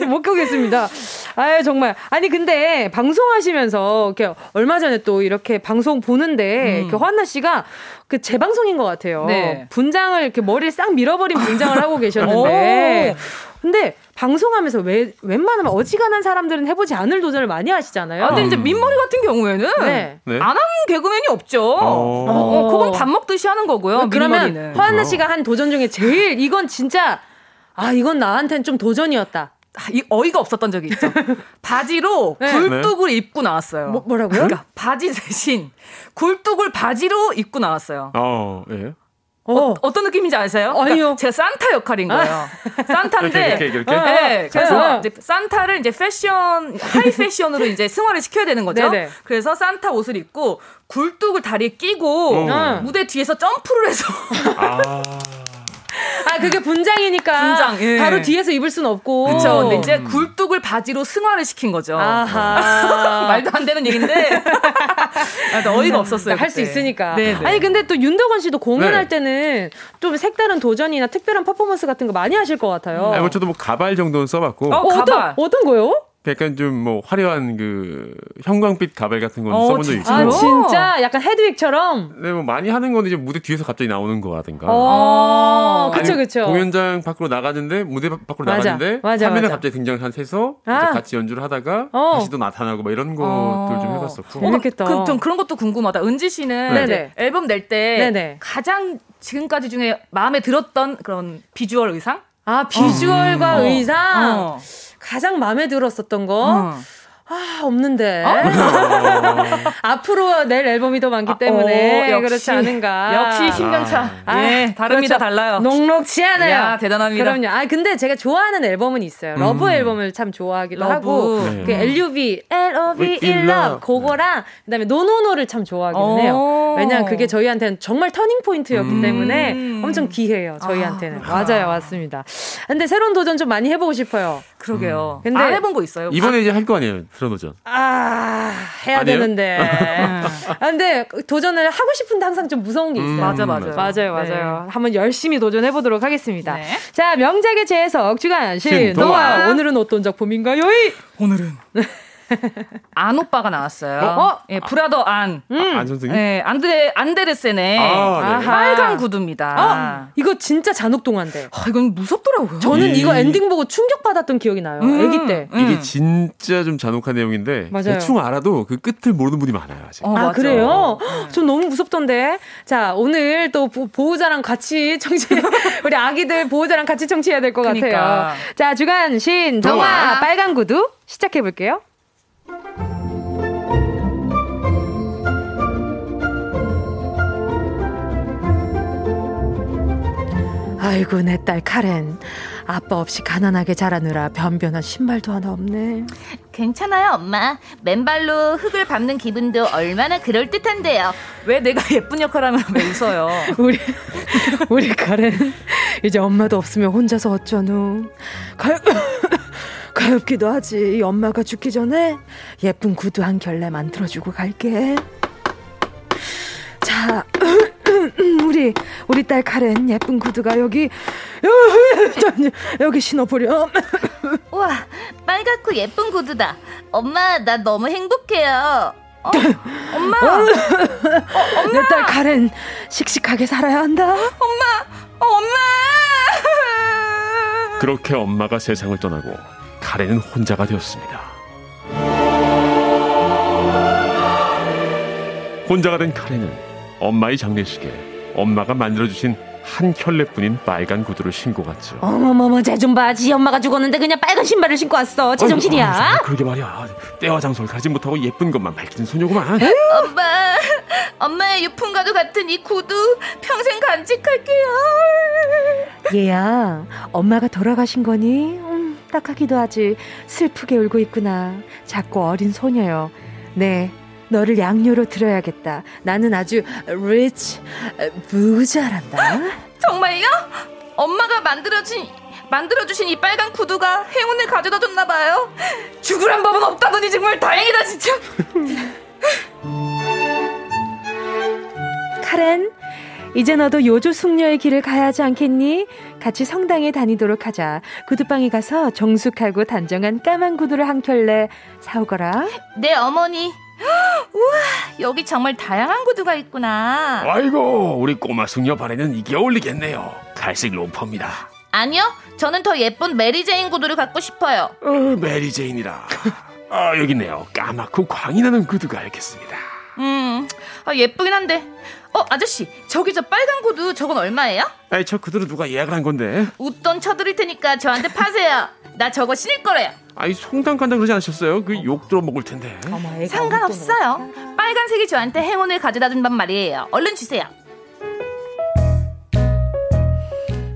못 가겠습니다. 아유, 정말. 아니, 근데 방송하시면서 이렇게 얼마 전에 또 이렇게 방송 보는데 음. 그 환나 씨가 그 재방송인 것 같아요. 네. 분장을 이렇게 머리를 싹 밀어버린 분장을 하고 *laughs* 계셨는데. 근데 방송하면서 왜 웬만하면 어지간한 사람들은 해보지 않을 도전을 많이 하시잖아요. 아, 근데 이제 민머리 같은 경우에는 네. 네. 안한 개그맨이 없죠. 어. 어, 그건 밥 먹듯이 하는 거고요. 그러면 허한나 씨가 한 도전 중에 제일 이건 진짜 아 이건 나한텐 좀 도전이었다. 이 어이가 없었던 적이 있죠. *laughs* 바지로 네. 굴뚝을 네. 입고 나왔어요. 뭐, 뭐라고요? 그러니까 바지 대신 굴뚝을 바지로 입고 나왔어요. 어, 예. 어, 어, 떤 느낌인지 아세요? 아니요. 그러니까 제가 산타 역할인 거예요. 아. 산타인데. 이렇게, 이렇게, 이렇게? 네. 그래서 이제 산타를 이제 패션, high fashion으로 이제 승화를 시켜야 되는 거죠. 네네. 그래서 산타 옷을 입고 굴뚝을 다리에 끼고 어. 무대 뒤에서 점프를 해서. 아. 아 그게 분장이니까 분장, 예. 바로 뒤에서 입을 순 없고. 그렇죠. 근데 이제 굴뚝을 바지로 승화를 시킨 거죠. 아하. *laughs* 말도 안 되는 얘기인데 *laughs* 아, 어이가 없었어요. 할 수 있으니까. 네네. 네. 아니 근데 또 윤덕원 씨도 공연할 네. 때는 좀 색다른 도전이나 특별한 퍼포먼스 같은 거 많이 하실 것 같아요. 아, 뭐 저도 뭐 가발 정도는 써봤고. 어, 어 어떤 어떤 거요? 약간 좀 뭐 화려한 그 형광빛 가발 같은 건 어, 써본 적 있어요. 아 진짜 약간 헤드윅처럼. 네, 뭐 많이 하는 건 이제 무대 뒤에서 갑자기 나오는 거라든가. 어, 그쵸 그쵸. 공연장 밖으로 나가는데 무대 밖으로 맞아, 나가는데 맞아, 화면에 맞아. 갑자기 등장해서 아. 같이 연주를 하다가 어. 다시 또 나타나고 뭐 이런 어. 것들 좀 해봤었고. 재밌겠다. 그, 좀 그런 것도 궁금하다. 은지 씨는 네. 앨범 낼 때 가장 지금까지 중에 마음에 들었던 그런 비주얼 의상? 아 비주얼과 어. 의상. 어. 가장 마음에 들었었던 거. 어. 아, 없는데. 어? *laughs* 앞으로 낼 앨범이 더 많기 때문에 아, 어, 그렇지 않은가. 역시 10년차. 아, 예, 다릅니다. 그렇죠. 달라요. 녹록치 않아요. 야, 대단합니다. 그럼요. 아, 근데 제가 좋아하는 앨범은 있어요. 음. LUV 앨범을 참 좋아하기도 LUV. 하고. 네. 그 LUV, L-U-V, In Love. 그거랑 그 다음에 NoNoNo를 참 좋아하기는 해요. 왜냐면 그게 저희한테는 정말 turning point였기 음. 때문에 엄청 귀해요. 저희한테는. 아, 맞아요. 맞습니다. 근데 새로운 도전 좀 많이 해보고 싶어요. 그러게요. 음. 근데 안 해본 거 있어요? 이번에 이제 할 거 아니에요, 새로운 도전. 아 해야 아니에요? 되는데. *laughs* 아, 근데 도전을 하고 싶은데 항상 좀 무서운 게 있어요. 음, 맞아, 맞아. 맞아요, 맞아요. 네. 한번 열심히 도전해 보도록 하겠습니다. 네. 자, 명작의 재해석 주간 신동아 오늘은 어떤 작품인가요? 오늘은 *laughs* 안 오빠가 나왔어요. 어? 어? 예, 브라더 안. 음. 아, 안 선생님? 예, 안드레 안데르센의 아, 네. 빨간 구두입니다. 어? 이거 진짜 잔혹동화인데. 아, 이건 무섭더라고요. 저는 이... 거 엔딩 보고 충격받았던 기억이 나요. 음. 아기 때. 이게 음. 진짜 좀 잔혹한 내용인데 맞아요. 대충 알아도 그 끝을 모르는 분이 많아요, 아직. 어, 아, 그래요? 네. *gasps* 전 너무 무섭던데. 자, 오늘 또 보 호자랑 같이 *laughs* 청취 우리 아기들 보호자랑 같이 청취해야 될 것 같아요. 그러니까. 자, 주간 신 동화 빨간 구두 시작해 볼게요. 아이고 내 딸 카렌. 아빠 없이 가난하게 자라느라 변변한 신발도 하나 없네. 괜찮아요 엄마. 맨발로 흙을 밟는 기분도 얼마나 그럴듯한데요. 왜 내가 *laughs* 예쁜 역할하면 왜 웃어요? *laughs* 우리 우리 카렌 이제 엄마도 없으면 혼자서 어쩌누? 가, *coughs* 가엾기도 하지. 엄마가 죽기 전에 예쁜 구두 한 켤레 만들어주고 갈게. 자 우리 우리 딸 카렌 예쁜 구두가 여기 여기 신어보렴. *laughs* 우와 빨갛고 예쁜 구두다. 엄마 나 너무 행복해요. 어? 엄마, *laughs* 어, 엄마. 내 딸 카렌 씩씩하게 살아야 한다. 엄마, 어, 엄마. *laughs* 그렇게 엄마가 세상을 떠나고 카렌은 혼자가 되었습니다. 혼자가 된 카렌은 엄마의 장례식에 엄마가 만들어주신 한 켤레뿐인 빨간 구두를 신고 갔죠. 어머머머, 쟤 좀 봐. 지 엄마가 죽었는데 그냥 빨간 신발을 신고 왔어. 제정신이야. 아, 그러게 말이야. 때와 장소를 가지 못하고 예쁜 것만 밝히는 소녀구만. 엄마, 엄마의 유품과도 같은 이 구두 평생 간직할게요. 얘야, 엄마가 돌아가신 거니? 음, 딱하기도 하지. 슬프게 울고 있구나. 작고 어린 소녀요. 네, 너를 양료로 들어야겠다. 나는 아주 rich 부자란다. 정말요? 엄마가 만들어진 만들어주신 이 빨간 구두가 행운을 가져다 줬나 봐요. 죽으란 법은 없다더니 정말 다행이다 진짜. 카렌, 이제 너도 요조 숙녀의 길을 가야 하지 않겠니? 같이 성당에 다니도록 하자. 구두방에 가서 정숙하고 단정한 까만 구두를 한 켤레 사오거라. 네, 어머니. *gasps* 우와, 여기 정말 다양한 구두가 있구나. 아이고, 우리 꼬마 숙녀 발에는 이게 어울리겠네요. 갈색 로퍼입니다. 아니요, 저는 더 예쁜 메리제인 구두를 갖고 싶어요. 어, 메리제인이라. 아, 여기 있네요. 까맣고 광이 나는 구두가 있겠습니다. 음, 아, 예쁘긴 한데. 어, 아저씨, 저기 저 빨간 구두 저건 얼마예요? 아이, 저 구두를 누가 예약을 한 건데? 웃돈 쳐드릴 테니까 저한테 파세요. 나 저거 신을 거래요. 아이, 송당 간다 그러지 않으셨어요? 그 욕 들어 먹을 텐데. 어머, 상관없어요. 빨간색이 저한테 행운을 가져다 준단 말이에요. 얼른 주세요.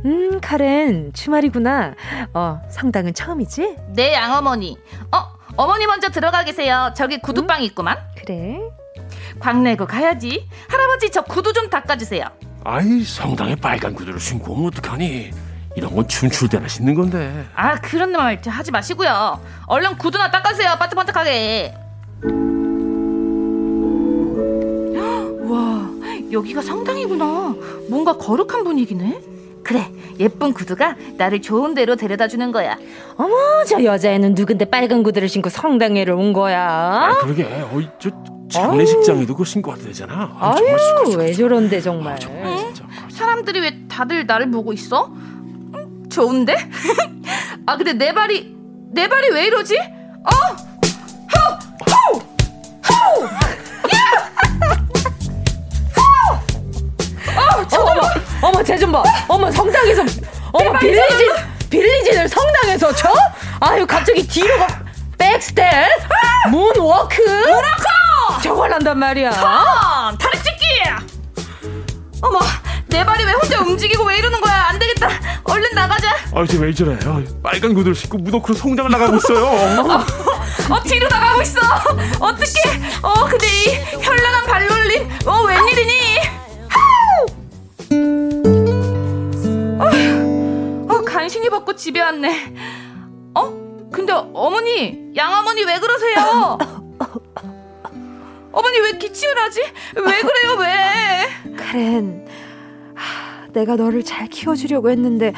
음, 카렌, 주말이구나. 어, 성당은 처음이지? 네, 양어머니. 어, 어머니 먼저 들어가 계세요. 저기 구두방 응? 있구만. 그래. 광내고 가야지. 할아버지 저 구두 좀 닦아주세요. 아이 성당에 빨간 구두를 신고 오면 어떡하니? 이런 건 춤출 때나 신는 건데. 아 그런 말 하지 마시고요. 얼른 구두나 닦아주세요. 반짝반짝하게. 와 여기가 성당이구나. 뭔가 거룩한 분위기네. 그래 예쁜 구두가 나를 좋은 데로 데려다 주는 거야. 어머 저 여자애는 누군데 빨간 구두를 신고 성당에를 온 거야? 아 그러게 어이 저 장례식장에도 그 신고 와도 되잖아. 아, 아유 정말 왜 저런데 정말. 아, 정말 진짜. 응? 사람들이 왜 다들 나를 보고 있어? 응? 좋은데? *laughs* 아 근데 내 발이 내 발이 왜 이러지? 어? 호! 호! 호! 야! 호! 어, 어 머, 쟤 좀 봐. 어머, 성당에서, 어머, 빌리진, 빌리진을 성당에서 쳐? 아유, 갑자기 뒤로 가, back step, 아! moonwalk, moonwalk! 저걸 한단 말이야. 턴! 다리 찢기! 어머, 내 발이 왜 혼자 움직이고 왜 이러는 거야? 안 되겠다. 얼른 나가자. 아, 이제 왜 저래? 아, 빨간 구두를 신고 moonwalk로 성당을 나가고 있어요. *laughs* 어, 어, 뒤로 나가고 있어. 어떡해. 어, 근데 이 현란한 발놀림. 어, 웬일이니? 간신히 벗고 집에 왔네. 어? 근데 어머니, 양어머니 왜 그러세요? 어머니 왜 기침을 하지? 왜 그래요 왜? 카렌 하, 내가 너를 잘 키워주려고 했는데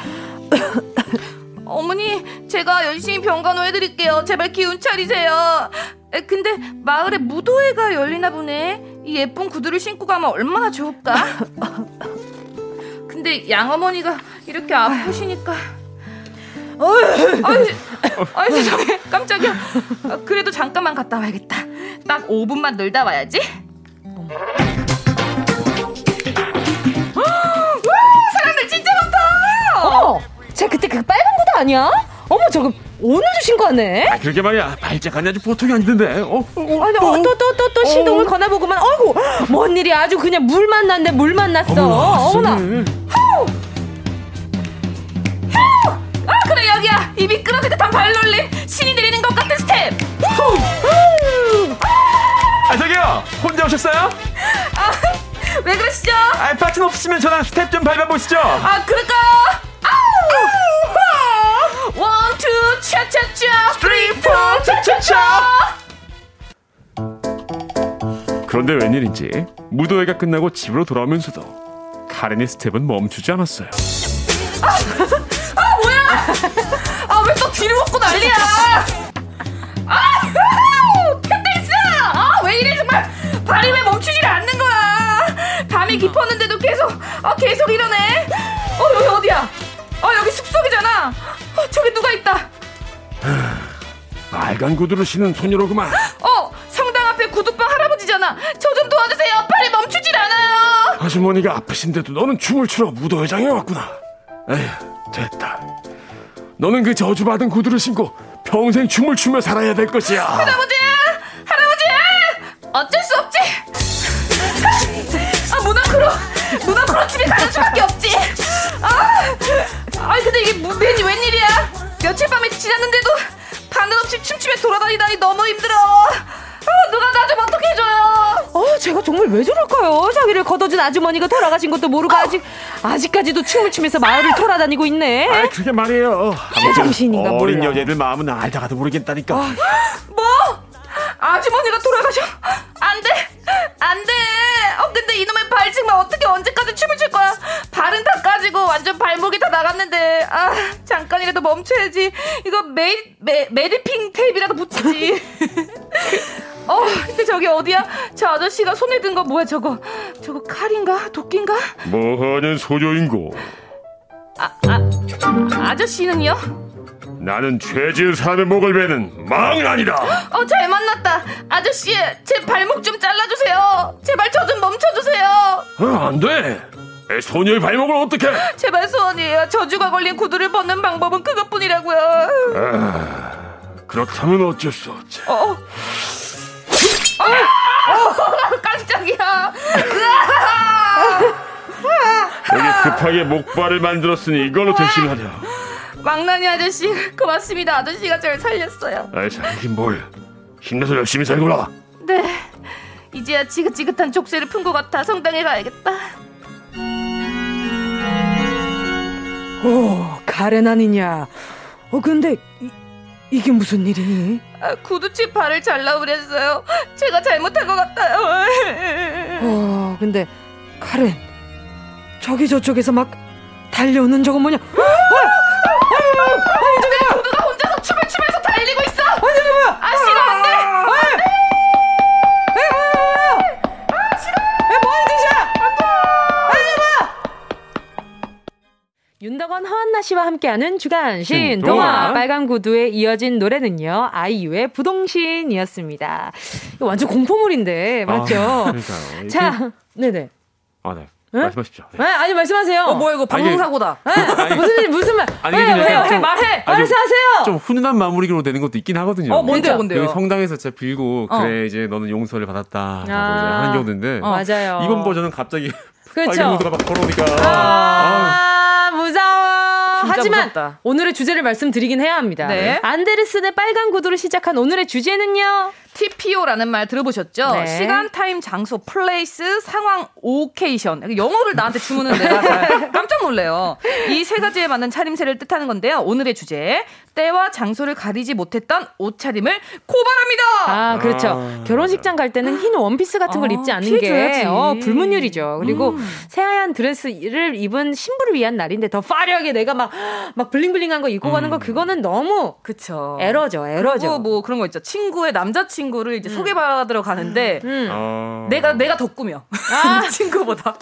어머니 제가 열심히 병간호 해드릴게요 제발 기운 차리세요 근데 마을에 무도회가 열리나 보네 이 예쁜 구두를 신고 가면 얼마나 좋을까 근데 양어머니가 이렇게 아프시니까 아이, 아이 세상에 깜짝이야. 아, 그래도 잠깐만 갔다 와야겠다. 딱 5분만 놀다 와야지. *gasps* 사람들 진짜 많다. 어머, 쟤 그때 그 빨간 구두 아니야? 어머 저거 오늘도 신고하네. 아 그러게 말이야. 발작하니 아주 보통이 아니던데. 어, 어, 어, 아니 또 또 또 또 또 시동을 어. 거나보고만. 어이구 뭔 일이 아주 그냥 물 만났네 물 만났어. 어머나. 어머나. 그래 여기야? 이 미끄러질 듯한 발놀림 신이 내리는 것 같은 스텝. 아 저기요! 혼자 오셨어요? 아, 왜 그러시죠? 아 파트너 없으시면 저랑 스텝 좀 밟아보시죠. 아 그럴까? 아우! one, two, 차차차. three, four, 차차차. 그런데 웬일인지 무도회가 끝나고 집으로 돌아오면서도 카렌의 스텝은 멈추지 않았어요 아, 아, 왜 또 뒤를 먹고 난리야! 아, 캔데이스! 아, 왜 이래, 정말! 발이 왜 멈추질 않는 거야! 밤이 깊었는데도 계속, 아, 계속 이러네! 어, 여기 어디야? 어, 여기 숲속이잖아! 어, 저기 누가 있다! 빨간 구두를 신은 소녀로구만. 어, 성당 앞에 구두방 할아버지잖아. 저 좀 도와주세요. 발이 멈추질 않아요. 아주머니가 아프신데도 너는 춤을 추러 무도회장에 왔구나. 에휴, 됐다. 너는 그 저주받은 구두를 신고 평생 춤을 추며 살아야 될 것이야. 할아버지! 할아버지! 어쩔 수 없지! 아, 문 앞으로! 문 앞으로 집에 가는 수밖에 없지! 아! 아니, 근데 이게 웬, 웬일이야? 며칠 밤에 지났는데도 바늘 없이 춤추며 돌아다니다니 너무 힘들어! 어, 누가 나 좀 어떻게 해줘요? 어, 제가 정말 왜 저럴까요? 자기를 걷어준 아주머니가 돌아가신 것도 모르고 어. 아직 아직까지도 춤을 추면서 마을을 돌아다니고 있네. 아, 그게 말이에요. 제정신인가 몰라. 어린 여자들 마음은 알다가도 모르겠다니까. 어. 뭐? 아주머니가 돌아가셔? 안 돼, 안 돼. 어, 근데 이놈의 발 정말 어떻게 언제까지 춤을 출 거야? 발은 다 까지고 완전 발목이 다 나갔는데. 아, 잠깐이라도 멈춰야지. 이거 메, 메, 메디핑 테이프라도 붙이지. 어, 근데 저기 어디야? 저 아저씨가 손에 든 거 뭐야 저거? 저거 칼인가? 도끼인가? 뭐 하는 소녀인고? 아, 아, 아저씨는요? 나는 죄 지은 사람의 목을 베는 망은 아니다. 어, 잘 만났다. 아저씨, 제 발목 좀 잘라주세요. 제발 저 좀 멈춰주세요. 어, 안 돼. 소녀의 발목을 어떻게? 제발 소원이에요. 저주가 걸린 구두를 벗는 방법은 그것뿐이라고요. 아, 그렇다면 어쩔 수 없지. 어. 어, 어 깜짝이야. 여기 급하게 목발을 만들었으니 이걸로 대신하려. 망나니 아저씨 고맙습니다. 아저씨가 저를 살렸어요. 아이 살긴 뭘. 힘내서 열심히 살거라. 네. 이제야 지긋지긋한 족쇄를 푼 것 같아 성당에 가야겠다. 오, 가렌 아니냐? 어, 근데 이, 이게 무슨 일이니? 아, 구두치 발을 잘라버렸어요. 제가 잘못한 것 같아요. 어, 근데 가렌, 저기 저쪽에서 막 달려오는 저건 뭐냐? 한나 씨와 함께하는 주간 신 동화 빨간 구두에 이어진 노래는요 아이유의 부동신이었습니다. 이거 완전 공포물인데 맞죠? 아, 그러니까요. 자, 네네. 아 네. 네? 말씀하십시오. 네. 아 니 말씀하세요. 어 뭐야 이거 방송 사고다. 네? 무슨 일 무슨 말? 아니, 왜, 왜, 왜, 말해. 말씀하세요. 좀 훈훈한 마무리로 되는 것도 있긴 하거든요. 어 뭔데요, 뭔데요? 성당에서 진짜 빌고 어. 그래 이제 너는 용서를 받았다 라고 아. 이제 하는 경우인데. 어. 맞아요. 이번 버전은 갑자기 그렇죠. 모두가 막 걸어오니까. 아, 아. 하지만 무섭다. 오늘의 주제를 말씀드리긴 해야 합니다. 네. 안데르센의 빨간 구두로 시작한 오늘의 주제는요. TPO라는 말 들어보셨죠? 네. 시간, time, 장소, place, 상황, occasion. 영어를 나한테 주면은 내가 *laughs* 깜짝 놀래요. 이 세 가지에 맞는 차림새를 뜻하는 건데요. 오늘의 주제. 때와 장소를 가리지 못했던 옷차림을 고발합니다. 아, 그렇죠. 아. 결혼식장 갈 때는 흰 원피스 같은 걸 아, 입지 않는 게 어, 불문율이죠. 그리고 음. 새하얀 드레스를 입은 신부를 위한 날인데 더 파리하게 내가 막, 막 블링블링한 거 입고 음. 가는 거 그거는 너무 그쵸. 에러죠, 에러죠. 그리고 뭐 그런 거 있죠. 친구의 남자친구 친구를 이제 음. 소개받으러 가는데 음. 어. 내가 내가 더 꾸며 아. *laughs* 친구보다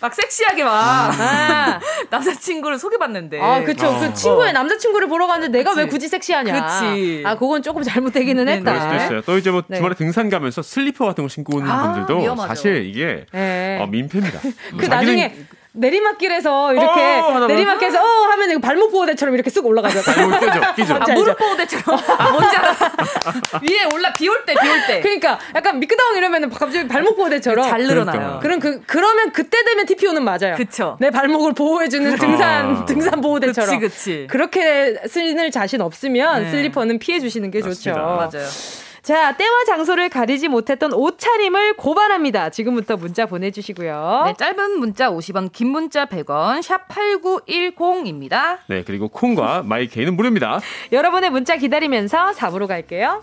막 섹시하게 막 아. *laughs* 남자친구를 소개받는데. 아, 그쵸. 어. 그 친구의 남자친구를 보러 갔는데 내가 그치. 왜 굳이 섹시하냐. 그치. 아, 그건 조금 잘못되기는 네, 네. 했다. 그럴 수도 있어요. 또 이제 뭐 네. 주말에 등산 가면서 슬리퍼 같은 거 신고 오는 아, 분들도 위험하죠. 사실 이게 네. 어, 민폐입니다. *laughs* 그 나중에 내리막길에서 이렇게 어, 내리막길에서 어 하면 이거 발목 보호대처럼 이렇게 쓱 올라가죠. 발목 끼죠, 끼죠. 아, 무릎 보호대처럼. 아 뭔지 알아. *laughs* 위에 올라 비 올 때, 비 올 때. 그러니까 약간 미끄덩 이러면 갑자기 발목 보호대처럼 잘 늘어나요. 그럼 그 그러면 그때 되면 TPO는 맞아요. 그쵸. 내 발목을 보호해주는 등산 아. 등산 보호대처럼. 그치, 그치. 그렇게 신을 자신 없으면 네. 슬리퍼는 피해 주시는 게 좋죠. 맞아요. 자, 때와 장소를 가리지 못했던 옷차림을 고발합니다. 지금부터 문자 보내주시고요. 네, 짧은 문자 50원, 긴 문자 100원, 샵 8910입니다. 네, 그리고 콩과 마이케이는 무료입니다. 여러분의 문자 기다리면서 4부로 갈게요.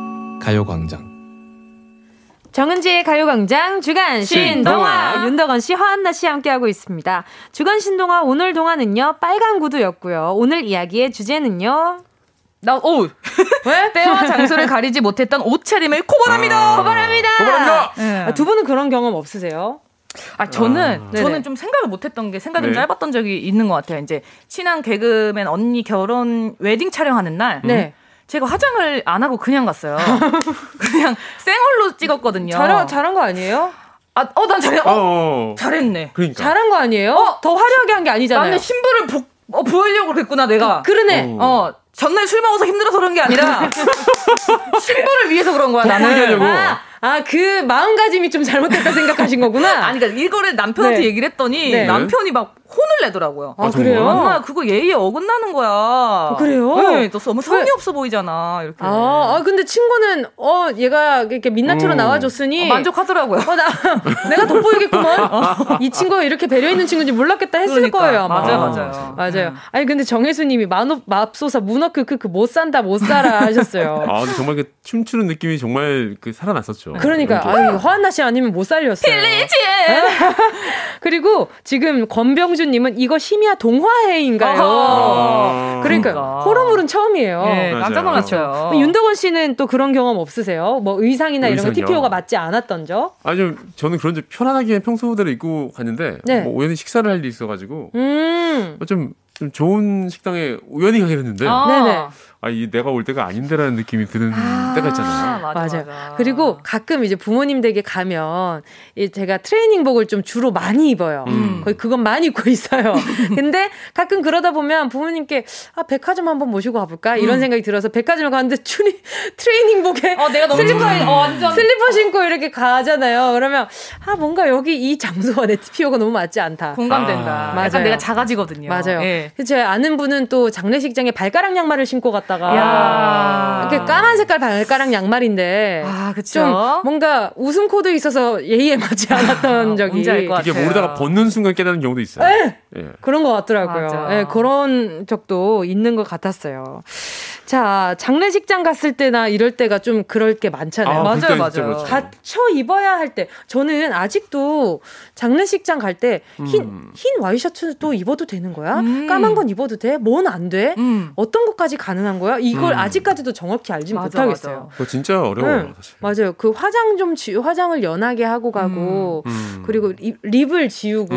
가요광장. 정은지의 가요광장 주간 신동화 윤덕원 씨, 화한나 씨 함께하고 있습니다. 주간 신동화 오늘 동화는요 빨간 구두였고요. 오늘 이야기의 주제는요. 나, 오! *laughs* 왜? 때와 장소를 가리지 못했던 옷차림을 고발합니다! 아, 고발합니다! 고발합니다! 네. 아, 두 분은 그런 경험 없으세요? 아, 저는, 아, 저는 좀 생각을 못 했던 게 생각이 네. 좀 짧았던 적이 있는 것 같아요. 이제, 친한 개그맨 언니 결혼 웨딩 촬영하는 날. 네. 제가 화장을 안 하고 그냥 갔어요. *laughs* 그냥 생얼로 찍었거든요. 잘한, 잘한 거 아니에요? 아, 어, 난 잘해. 어, 어, 잘했네. 그러니까. 잘한 거 아니에요? 어, 더 화려하게 한 게 아니잖아요. 나는 신부를 보, 어, 보이려고 그랬구나, 내가. 그, 그러네. 어, 전날 술 먹어서 힘들어서 그런 게 아니라 *laughs* 신부를 위해서 그런 거야, 나는. 아, 아, 그 마음가짐이 좀 잘못됐다 생각하신 거구나. *laughs* 아니, 그러니까 이거를 남편한테 네. 얘기를 했더니 네. 남편이 막 혼을 내더라고요. 아, 그래요? 엄마 그거 예의에 어긋나는 거야. 아, 그래요? 네, 또 너무 성의 없어 보이잖아. 이렇게. 아, 아, 근데 친구는 어 얘가 이렇게 민낯으로 음. 나와줬으니 어, 만족하더라고요. 어, 나 *laughs* 내가 돋보이겠구먼. *laughs* 이 친구가 이렇게 배려 있는 친구인지 몰랐겠다 했을 그러니까. 거예요. 아마. 맞아요, 맞아요. 맞아요. 음. 아니 근데 정혜수 님이 만업 맙소사 문어 크크크 못 산다 못 살아 하셨어요. 아 근데 정말 그 춤추는 느낌이 정말 그 살아났었죠. 그러니까 아 허한나 씨 아니면 못 살렸어요. 필리지. *laughs* 그리고 지금 권병 주님은 이거 심야 동화해인가요? 아~ 그러니까, 그러니까 호러물은 처음이에요. 네, 깜짝 놀랐죠. 윤덕원 씨는 또 그런 경험 없으세요? 뭐 의상이나 이런 거 TPO가 맞지 않았던 적? 아니요, 저는 그런 좀 편안하게 평소대로 입고 갔는데 네. 뭐 우연히 식사를 할 일이 있어가지고 음. 좀, 좀 좋은 식당에 우연히 가게 됐는데. 아. 네네. 아, 이 내가 올 때가 아닌데라는 느낌이 드는 아~ 때가 있잖아요. 맞아, 맞아요. 맞아. 그리고 가끔 이제 부모님 댁에 가면 제가 트레이닝복을 좀 주로 많이 입어요. 음. 거의 그건 많이 입고 있어요. *laughs* 근데 가끔 그러다 보면 부모님께 아, 백화점 한번 모시고 가볼까? 이런 음. 생각이 들어서 백화점을 가는데 추리, *laughs* 트레이닝복에 어, 내가 너무 슬리퍼, 음. 어, 완전. 슬리퍼 신고 이렇게 가잖아요. 그러면 아, 뭔가 여기 이 장소와 내 TPO가 너무 맞지 않다. 공감된다. 아. 맞아요. 내가 작아지거든요. 맞아요. 예. 제 아는 분은 또 장례식장에 발가락 양말을 신고 갔다 갔다가 이렇게 까만 색깔 발가락 양말인데 아, 좀 뭔가 웃음 코드 있어서 예의에 맞지 않았던 적이 이게 모르다가 벗는 순간 깨닫는 경우도 있어요. 네. 예. 그런 것 같더라고요. 네, 그런 적도 있는 것 같았어요. 자, 장례식장 갔을 때나 이럴 때가 좀 그럴 게 많잖아요. 아, 맞아요, 맞아요. 그렇죠. 갖춰 입어야 할 때. 저는 아직도 장례식장 갈 때 흰, 음. 흰 와이셔츠도 입어도 되는 거야? 음. 까만 건 입어도 돼? 뭔 안 돼? 음. 어떤 것까지 가능한 거야? 이걸 음. 아직까지도 정확히 알지 못하겠어요. 그거 진짜 어려워요. 네, 맞아요. 그 화장 좀 지, 화장을 연하게 하고 가고, 음. 음. 그리고 립, 립을 지우고,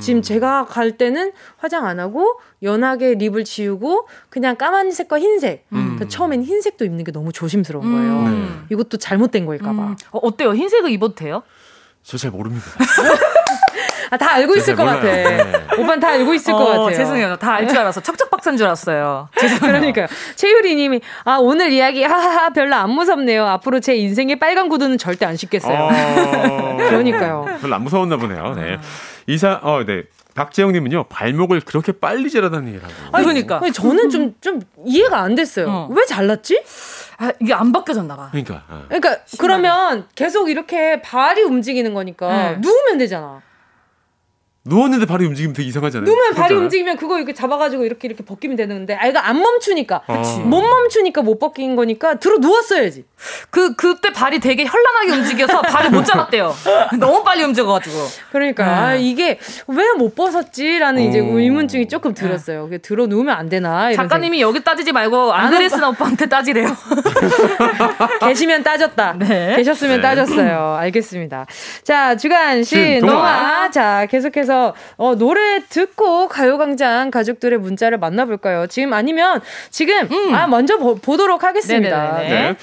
지금 제가 갈 때는 화장 안 하고, 연하게 립을 지우고 그냥 까만색과 흰색. 음. 그러니까 처음엔 흰색도 입는 게 너무 조심스러운 거예요. 음. 네. 이것도 잘못된 거일까봐. 음. 어, 어때요? 흰색을 입어도 돼요? 저 잘 모릅니다. *laughs* 아, 다 알고 있을 것 같아. 네. 오빠는 다 알고 있을 어, 것 같아요. 죄송해요. 다 알 줄 알아서 척척박사인 줄 알았어요. *laughs* 죄송해요. 그러니까요. 최유리 님이, 아, 오늘 이야기, 하하하, 별로 안 무섭네요. 앞으로 제 인생의 빨간 구두는 절대 안 신겠어요. 어... *laughs* 그러니까요. 별로 안 무서웠나 보네요. 네. 이사, 어, 네. 박재영님은요 발목을 그렇게 빨리 자라다니라고. 아 그러니까 아니, 저는 좀좀 좀 이해가 안 됐어요. 어. 왜 잘랐지? 아 이게 안 바뀌어졌나 봐. 그러니까. 어. 그러니까 신발이. 그러면 계속 이렇게 발이 움직이는 거니까 네. 누우면 되잖아. 누웠는데 발이 움직이면 되게 이상하잖아요. 누우면 발이 움직이면 그거 이렇게 잡아가지고 이렇게 이렇게 벗기면 되는데 아이가 안 멈추니까 어. 못 멈추니까 못 벗긴 거니까 들어 누웠어야지. 그 그때 발이 되게 현란하게 움직여서 발을 못 잡았대요. *laughs* 너무 빨리 움직여가지고. 그러니까 네. 아, 이게 왜 못 벗었지라는 오. 이제 의문증이 조금 들었어요. 네. 들어 누우면 안 되나. 작가님이 생각. 여기 따지지 말고 안드레스나 오빠한테 따지래요. *laughs* 계시면 따졌다. 네. 계셨으면 네. 따졌어요. 알겠습니다. 자 주간 신 동화. 자 계속해서 어, 노래 듣고 가요광장 가족들의 문자를 만나볼까요? 지금 아니면 지금 음. 아 먼저 보, 도록 하겠습니다. 네네네. 네.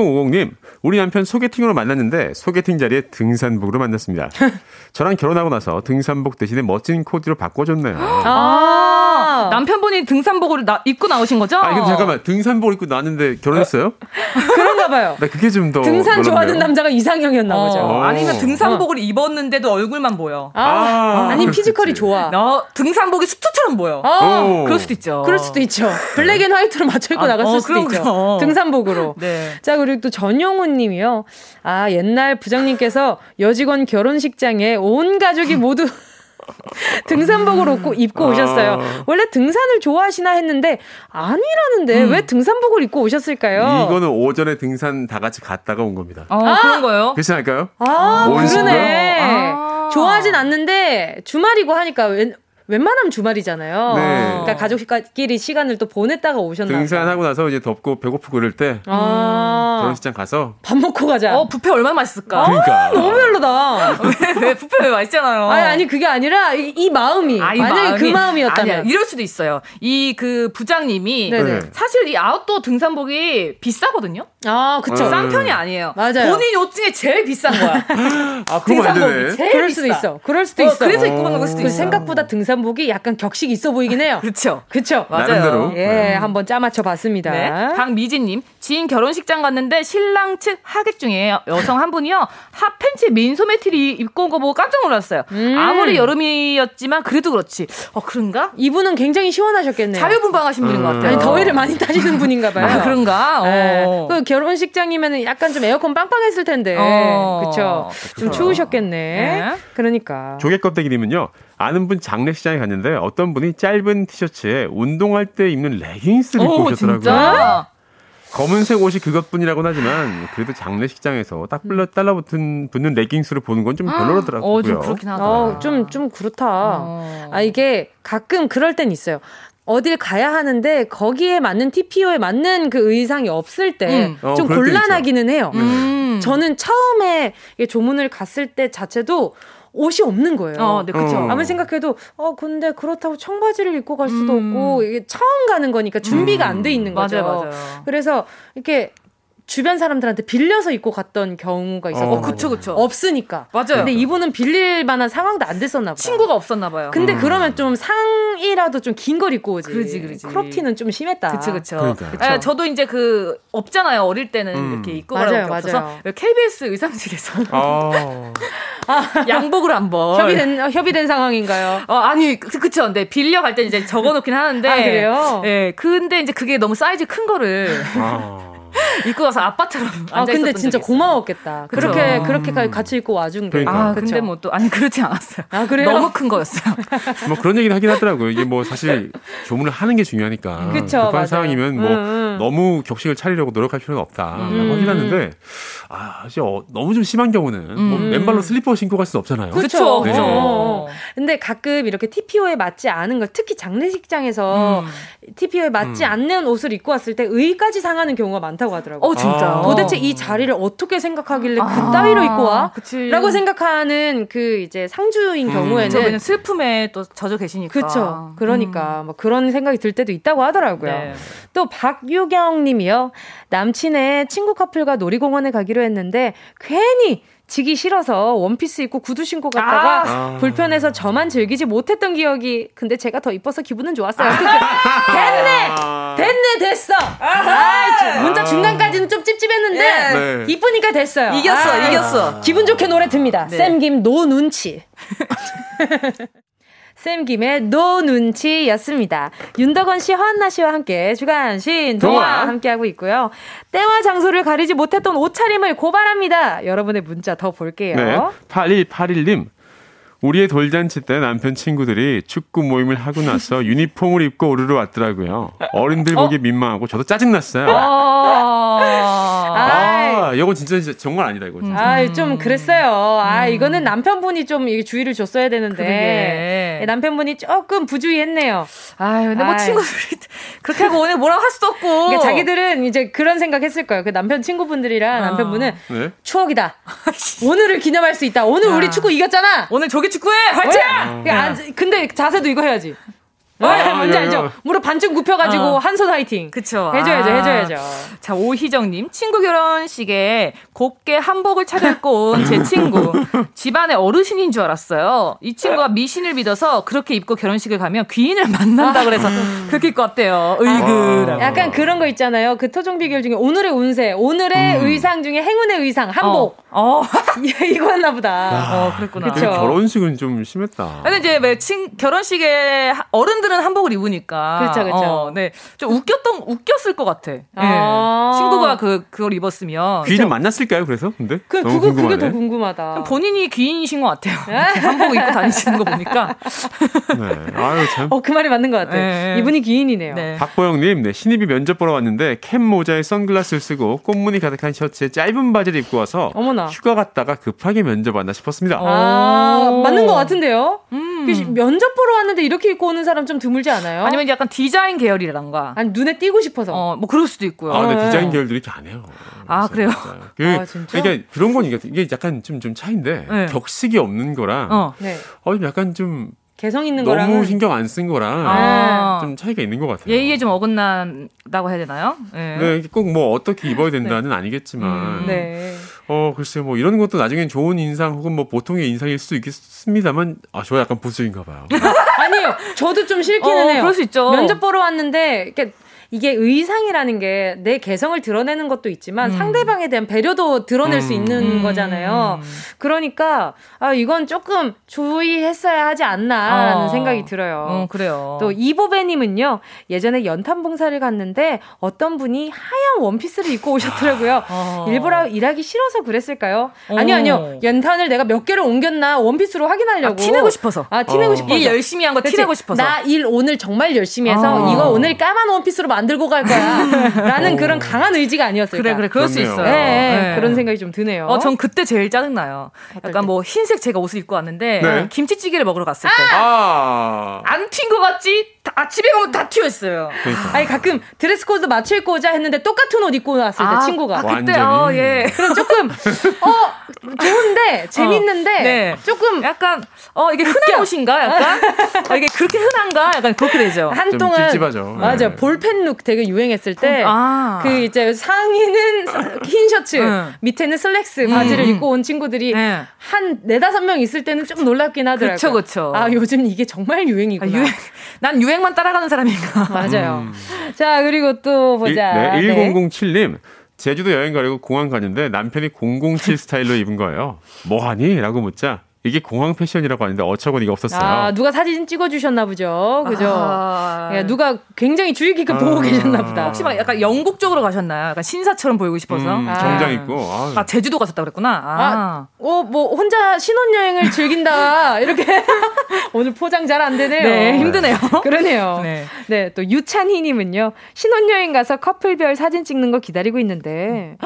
8050님 우리 남편 소개팅으로 만났는데 소개팅 자리에 등산복으로 만났습니다. *laughs* 저랑 결혼하고 나서 등산복 대신에 멋진 코디로 바꿔줬네요. 아, 남편분이 등산복을 나, 입고 나오신 거죠? 아, 근데 잠깐만 등산복 입고 나왔는데 결혼했어요? *laughs* 그런가 봐요. 나 그게 좀 더 등산 놀랍네요. 좋아하는 남자가 이상형이었나 보죠. 어. 아니면 등산복을 어. 입었는데도 얼굴만 보여. 아, 아 아니 physical이 좋아. 너 등산복이 수트처럼 보여. 어. 그럴 수도 있죠. 그럴 수도 있죠. black and white로 맞춰 입고 아, 나갔을 어, 수도 있죠. 등산복으로. *laughs* 네. 자 그리고 또 전용훈 님이요. 아 옛날 부장님께서 여직원 결혼식장에 온 가족이 모두 *laughs* 등산복을 입고, 입고 오셨어요. 아. 원래 등산을 좋아하시나 했는데 아니라는데 음. 왜 등산복을 입고 오셨을까요? 이거는 오전에 등산 다 같이 갔다가 온 겁니다. 아, 아. 그런 거요? 그렇지 않을까요? 아, 그러네. 아. 좋아하진 않는데 주말이고 하니까 웬, 웬만하면 주말이잖아요. 네. 그러니까 가족끼리 시간을 또 보냈다가 오셨나 등산하고 나서 이제 덥고 배고프고 그럴 때 아~ 결혼식장 가서 밥 먹고 가자. 어, 뷔페 얼마나 맛있을까? 그러니까. 아, 너무 별로다. 왜, 왜 뷔페 왜 맛있잖아요. 아니, 아니 그게 아니라 이, 이 마음이 아, 이 만약에 마음이, 그 마음이었다면 아니야, 이럴 수도 있어요. 이 그 부장님이 네네. 사실 이 아웃도어 등산복이 비싸거든요. 아, 그쵸. 싼 편이 아니에요. 맞아요. 본인 옷 중에 제일 비싼 거야. *laughs* 아, 그럼 안 되네. 제일 그럴 비싸. 수도 있어. 그럴 수도 어, 있어. 그래서 입고 가는 걸 수도 있어. 생각보다 등산 복이 약간 격식 있어 보이긴 해요. *laughs* 그렇죠. 그렇죠. 맞아요. 예, 네. 한번 짜맞춰 봤습니다. 네. 박미진 님, 지인 결혼식장 갔는데 신랑 측 하객 중에 여성 한 분이요 핫팬츠 민소매 티를 입고 온 거 보고 깜짝 놀랐어요. 음. 아무리 여름이었지만 그래도 그렇지. 어 그런가? 이분은 굉장히 시원하셨겠네요. 자유분방하신 음. 분인 것 같아요. 아니, 더위를 많이 타시는 분인가 봐요. 아, 그런가? 네. 어. 그 결혼식장이면 약간 좀 에어컨 빵빵했을 텐데. 어. 그쵸. 좀 추우셨겠네. 네. 그러니까. 조개 껍데기 님은요. 아는 분 장례식장 에 갔는데 어떤 분이 짧은 티셔츠에 운동할 때 입는 레깅스를 입고 오셨더라고요. 진짜? 검은색 옷이 그것뿐이라고는 하지만 그래도 장례식장에서 딱 불러 달라붙은 붙는 레깅스를 보는 건 좀 별로더라고요. 어, 좀 그렇긴 하다. 어, 좀, 좀 그렇다. 어. 아, 이게 가끔 그럴 땐 있어요. 어딜 가야 하는데 거기에 맞는 TPO에 맞는 그 의상이 없을 때좀 음. 어, 곤란하기는 해요. 음. 저는 처음에 조문을 갔을 때 자체도 옷이 없는 거예요. 어, 네, 그렇죠. 아무리 생각해도 어 근데 그렇다고 청바지를 입고 갈 수도 음. 없고 이게 처음 가는 거니까 준비가 안 돼 있는 거죠. 맞아요, 맞아요. 그래서 이렇게 주변 사람들한테 빌려서 입고 갔던 경우가 있었고 어, 그쵸, 그쵸. 없으니까. 맞아요. 근데 이분은 빌릴 만한 상황도 안 됐었나 봐요. 친구가 없었나 봐요. 근데 음. 그러면 좀 상이라도 좀 긴 걸 입고 오지. 그러지, 그러지. 크롭티는 좀 심했다. 그쵸, 그쵸. 아, 저도 이제 그 없잖아요. 어릴 때는 음. 이렇게 입고 가라고 맞아요, 없어서 KBS 의상실에서 아. *laughs* 양복을 한번 협의된 협의된 상황인가요? 어, 아니 그, 그쵸. 근데 빌려 갈 때 이제 적어놓긴 하는데. 아, 그래요? 예. 네, 근데 이제 그게 너무 사이즈 큰 거를. 아. *laughs* 입고 가서 아빠처럼 아 근데 진짜 고마웠겠다. 그쵸? 그렇게 그렇게 같이 입고 와준 게. 그러니까. 아 근데 뭐 또 아니 그렇지 않았어요. 아 그래요? 너무 큰 거였어요. *laughs* 뭐 그런 얘기는 하긴 하더라고요. 이게 뭐 사실 조문을 하는 게 중요하니까. *laughs* 그쵸, 급한 상황이면 뭐 음, 음. 너무 격식을 차리려고 노력할 필요는 없다라고 음. 하긴 하는데 아 사실 어, 너무 좀 심한 경우는 뭐 음. 맨발로 슬리퍼 신고 갈 수는 없잖아요. 그렇죠. 네. 그렇죠. 근데 가끔 이렇게 TPO에 맞지 않은 걸 특히 장례식장에서 음. TPO에 맞지 음. 않는 옷을 입고 왔을 때 의까지 상하는 경우가 많 다고 하더라고요. 어 진짜. 아. 도대체 이 자리를 어떻게 생각하길래 아. 그 따위로 입고 와? 그치. 라고 생각하는 그 이제 상주인 음. 경우에는 저는 슬픔에 또 젖어 계시니까. 그렇죠. 그러니까 음. 뭐 그런 생각이 들 때도 있다고 하더라고요. 네. 또 박유경 님이요. 남친의 친구 커플과 놀이공원에 가기로 했는데 괜히 지기 싫어서 원피스 입고 구두 신고 갔다가 아~ 불편해서 저만 즐기지 못했던 기억이 근데 제가 더 이뻐서 기분은 좋았어요. 됐네! 됐네, 됐어! 아, 문자 중간까지는 좀 찝찝했는데 네. 이쁘니까 됐어요. 이겼어, 아, 이겼어. 기분 좋게 노래 듭니다. 네. 쌤김 노 눈치. *laughs* 쌤 김의 No 눈치였습니다. 윤덕원 씨, 허한나 씨와 함께 주간 신 동화 함께하고 있고요. 때와 장소를 가리지 못했던 옷차림을 고발합니다. 여러분의 문자 더 볼게요. 네. 8181님. 우리 애 돌잔치 때 남편 친구들이 축구 모임을 하고 나서 *laughs* 유니폼을 입고 오르러 왔더라고요. 어른들 보기 어? 민망하고 저도 짜증났어요. 어~ 아, 이건 진짜, 진짜 정말 아니다, 이거. 진짜. 아, 좀 그랬어요. 아, 음. 이거는 남편분이 좀 주의를 줬어야 되는데. 그러게. 남편분이 조금 부주의했네요. 아 근데 뭐 친구들이 *laughs* 그렇게 하고 오늘 뭐라고 할 수도 없고. 그러니까 자기들은 이제 그런 생각 했을 거예요. 그 남편 친구분들이랑 어. 남편분은 네? 추억이다. *laughs* 오늘을 기념할 수 있다. 오늘 아. 우리 축구 이겼잖아. 오늘 조기 축구해! 화이팅! 어. 근데 자세도 이거 해야지. 아, 뭔지 알죠? 무릎 반쯤 굽혀가지고 어. 한손 화이팅. 그쵸. 해줘야죠, 아. 해줘야죠. 자, 오희정님. 친구 결혼식에 곱게 한복을 차려입고 온 제 친구. 집안의 어르신인 줄 알았어요. 이 친구가 미신을 믿어서 그렇게 입고 결혼식을 가면 귀인을 만난다 그래서 아. 그렇게 입고 왔대요. 으이그. 아. 약간 그런 거 있잖아요. 그 토종 비결 중에 오늘의 운세, 오늘의 음. 의상 중에 행운의 의상, 한복. 어. 어. *laughs* 이거였나 보다. 어, 그랬구나. 그쵸. 결혼식은 좀 심했다. 근데 이제 왜 친, 결혼식에 어른들 친구들은 한복을 입으니까. 그렇죠, 그렇죠. 어, 네. 좀 웃겼던, 웃겼을 것 같아. 아~ 네. 친구가 그, 그걸 입었으면. 귀인을 만났을까요, 그래서? 근데? 그, 그거, 궁금하네. 그게 더 궁금하다. 본인이 귀인이신 것 같아요. 한복 입고 다니시는 거 보니까. 네. 아유, 참. 어, 그 말이 맞는 것 같아. 네. 이분이 귀인이네요. 네. 박보영님, 네. 신입이 면접 보러 왔는데 캡 모자에 선글라스를 쓰고 꽃무늬 가득한 셔츠에 짧은 바지를 입고 와서 어머나. 휴가 갔다가 급하게 면접 왔나 싶었습니다. 아, 맞는 것 같은데요? 음. 그 면접 보러 왔는데 이렇게 입고 오는 사람 좀 드물지 않아요? 아니면 약간 디자인 계열이란가? 아니 눈에 띄고 싶어서. 어, 뭐 그럴 수도 있고요. 아, 근데 네. 디자인 계열들이 이렇게 안 해요. 아, 그래요? 그, 아, 진짜? 그러니까 그런 건 이게 약간 좀, 좀 차인데, 네. 격식이 없는 거랑, 어, 네. 어 약간 좀, 개성 있는 너무 거랑 너무 신경 안 쓴 거랑 아. 좀 차이가 있는 것 같아요. 예의에 좀 어긋난다고 해야 되나요? 네, 네 꼭 뭐 어떻게 입어야 된다는 네. 아니겠지만, 음, 네. 어 글쎄 뭐 이런 것도 나중엔 좋은 인상 혹은 뭐 보통의 인상일 수도 있겠습니다만, 아 저 약간 보수인가 봐요. *laughs* 아니 아니요. 저도 좀 싫기는 어, 해요. 그럴 수 있죠. 면접 보러 왔는데 이렇게 이게 의상이라는 게 내 개성을 드러내는 것도 있지만 음. 상대방에 대한 배려도 드러낼 음. 수 있는 음. 거잖아요. 그러니까 아 이건 조금 주의했어야 하지 않나라는 어. 생각이 들어요. 어, 그래요. 또 이보배님은요 예전에 연탄 봉사를 갔는데 어떤 분이 하얀 원피스를 입고 오셨더라고요. *laughs* 어. 일부러 일하기 싫어서 그랬을까요? 아니요 아니요 연탄을 내가 몇 개를 옮겼나 원피스로 확인하려고. 아, 티내고 싶어서. 아 티내고 어. 싶어서. 일 열심히 한 거 티내고 싶어서. 나 일 오늘 정말 열심히 해서 어. 이거 오늘 까만 원피스로 만 들고 갈 거야. *laughs* 라는 그런 강한 의지가 아니었을까. 그래, 그래, 그럴 그렇네요. 수 있어요. 네, 네. 그런 생각이 좀 드네요. 어, 전 그때 제일 짜증 나요. 약간 뭐 흰색 제가 옷을 입고 왔는데 네. 김치찌개를 먹으러 갔을 때. 아! 안 튄 거 같지? 다, 집에 가면 다 튀어 있어요. 그러니까. 아니 가끔 dress code 오자 했는데 똑같은 옷 입고 왔을 때 아, 친구가. 아, 그때 어, 예. *laughs* 그럼 조금 어 좋은데 재밌는데 어, 네. 조금 약간 어 이게 흔한 웃겨. 옷인가 약간 어, 이게 그렇게 흔한가 약간 그렇게 되죠. 한동안 찝찝하죠. 맞아 네. 볼펜 look 되게 유행했을 때그 아. 그 이제 상의는 흰 셔츠 응. 밑에는 슬랙스 바지를 음. 입고 온 친구들이 네. 한 네다섯 명 있을 때는 조금 놀랍긴 하더라고요. 그렇죠, 그렇죠. 아 요즘 이게 정말 유행이구나. 아, 유행. 난 유행 만 따라가는 사람인가. *laughs* 맞아요. 음. 자 그리고 또 보자. 일, 네, 1007님. 제주도 여행 가려고 공항 가는데 남편이 007 스타일로 입은 거예요. 뭐 하니? 라고 묻자 이게 공항 패션이라고 하는데 어처구니가 없었어요. 아, 누가 사진 찍어주셨나 보죠. 그죠? 아... 야, 누가 굉장히 주의 깊게 아... 보고 계셨나 보다. 혹시 막 약간 영국 쪽으로 가셨나요? 약간 신사처럼 보이고 싶어서? 음, 정장 아. 입고. 아. 아, 제주도 가셨다 그랬구나. 아. 아, 어, 뭐, 혼자 신혼여행을 즐긴다. *laughs* 이렇게. 오늘 포장 잘 안 되네요. 네, 힘드네요. 그러네요. *laughs* 네. 네, 또 유찬희님은요. 신혼여행 가서 커플별 사진 찍는 거 기다리고 있는데.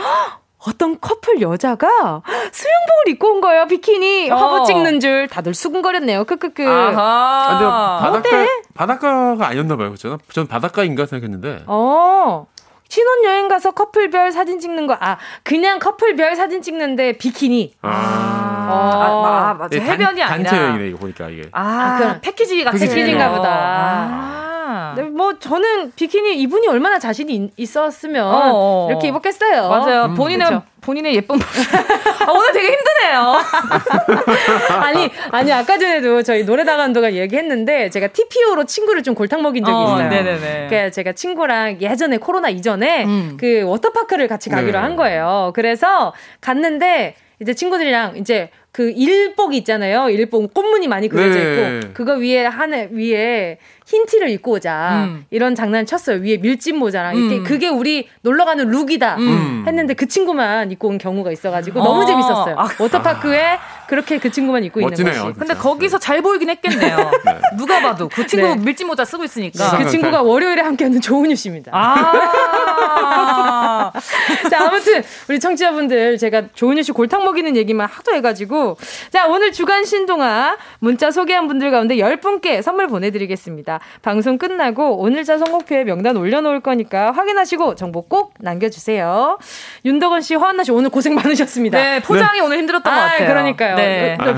어떤 커플 여자가 수영복을 입고 온 거예요. 비키니 어. 화보 찍는 줄 다들 수근거렸네요. 크크크. 아하. 아, 근데 바닷가 바닷가가 아니었나 봐요. 그죠? 전 바닷가인가 생각했는데. 어. 신혼여행 가서 커플별 사진 찍는 거, 아, 그냥 커플별 사진 찍는데 비키니. 아, 아, 아, 아 맞아. 네, 해변이 단, 아니라. 단체 여행이네, 이거 보니까 이게. 아, 아 그럼 패키지 같은 패키지인가 보다. 아. 네, 뭐 저는 비키니 이분이 얼마나 자신이 있었으면 어어. 어. 이렇게 입었겠어요. 맞아요. 음, 본인의 그렇죠. 본인의 예쁜 모습. *laughs* 아, 오늘 되게 힘드네요. *laughs* 아니 아니 아까 전에도 저희 노래 나가는 동안 얘기했는데 제가 TPO로 친구를 좀 골탕 먹인 적이 어, 있어요. 네네네. 그러니까 제가 친구랑 예전에 코로나 이전에 음. 그 워터파크를 같이 가기로 네. 한 거예요. 그래서 갔는데 이제 친구들이랑 이제 그 일복 있잖아요. 일복 꽃무늬 많이 그려져 네. 있고 그거 위에 하늘 위에 흰 티를 입고 오자 음. 이런 장난을 쳤어요. 위에 밀짚 모자랑 음. 이게 그게 우리 놀러 가는 룩이다 음. 했는데 그 친구만 입고 온 경우가 있어가지고 어. 너무 재밌었어요. 아. 워터파크에 그렇게 그 친구만 입고 멋지네요, 있는 거지. 근데 거기서 잘 보이긴 했겠네요. *laughs* 네. 누가 봐도 그 친구 네. 밀짚 모자 쓰고 있으니까 그 친구가 월요일에 함께하는 조은유 씨입니다. 아~ *laughs* 자 아무튼 우리 청취자분들 제가 조은유 씨 골탕 먹이는 얘기만 하도 해가지고 자 오늘 주간 신동아 문자 소개한 분들 가운데 10분께 선물 보내드리겠습니다. 방송 끝나고 오늘자 선곡표에 명단 올려놓을 거니까 확인하시고 정보 꼭 남겨주세요. 윤덕원 씨, 허한나 씨 오늘 고생 많으셨습니다. 네, 포장이 네. 오늘 힘들었던 아, 것 같아요. 그러니까요. 네.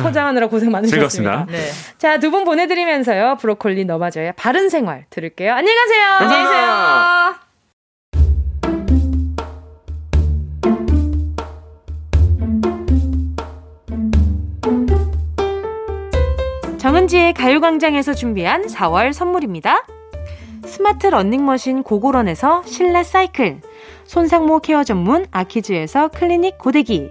포장하느라 고생 많으셨습니다. 네. 자, 두 분 보내드리면서요. 브로콜리 너마저의 바른 생활 들을게요. 안녕히 가세요. 안녕히 계세요. 정은지의 가요광장에서 준비한 4월 선물입니다. 스마트 러닝머신 고고런에서 실내 사이클, 손상모 케어 전문 아키즈에서 클리닉 고데기,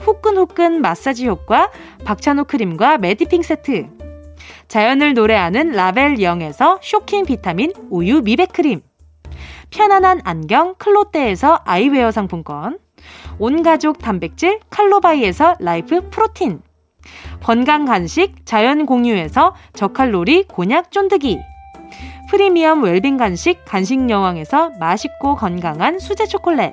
후끈후끈 마사지 효과 박찬호 크림과 매디핑 세트. 자연을 노래하는 라벨 영에서 쇼킹 비타민 우유 미백 크림. 편안한 안경 클로떼에서 아이웨어 상품권. 온가족 단백질 칼로바이에서 라이프 프로틴. 건강 간식 자연 공유에서 저칼로리 곤약 쫀득이. 프리미엄 웰빙 간식 간식 여왕에서 맛있고 건강한 수제 초콜릿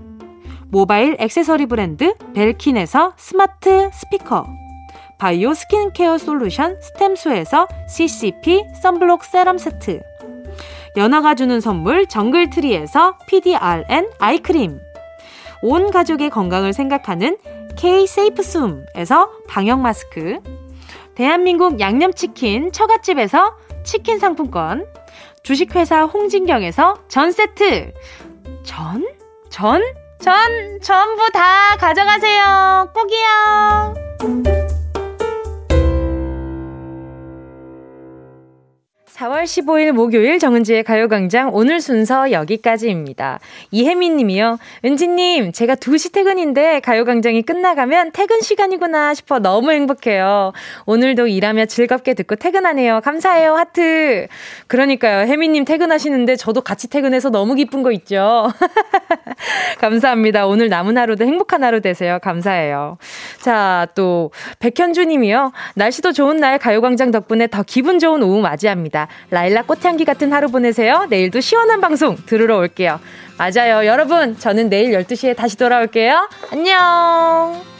모바일 액세서리 브랜드 벨킨에서 스마트 스피커. 바이오 스킨케어 솔루션 스템수에서 CCP 선블록 세럼 세트. 연아가 주는 선물 정글트리에서 PDRN 아이크림. 온 가족의 건강을 생각하는 K-세이프숨에서 방역 마스크. 대한민국 양념치킨 처갓집에서 치킨 상품권. 주식회사 홍진경에서 전 세트. 전? 전? 전, 전부 다 가져가세요. 꼭이요. 4월 15일 목요일 정은지의 가요광장 오늘 순서 여기까지입니다. 이혜민 님이요. 은지님, 제가 2시 퇴근인데 가요광장이 끝나가면 퇴근 시간이구나 싶어 너무 행복해요. 오늘도 일하며 즐겁게 듣고 퇴근하네요. 감사해요. 하트. 그러니까요. 혜민 님 퇴근하시는데 저도 같이 퇴근해서 너무 기쁜 거 있죠. *laughs* 감사합니다. 오늘 남은 하루도 행복한 하루 되세요. 감사해요. 자, 또, 백현주 님이요. 날씨도 좋은 날 가요광장 덕분에 더 기분 좋은 오후 맞이합니다. 라일락 꽃향기 같은 하루 보내세요. 내일도 시원한 방송 들으러 올게요. 맞아요. 여러분, 저는 내일 12시에 다시 돌아올게요. 안녕!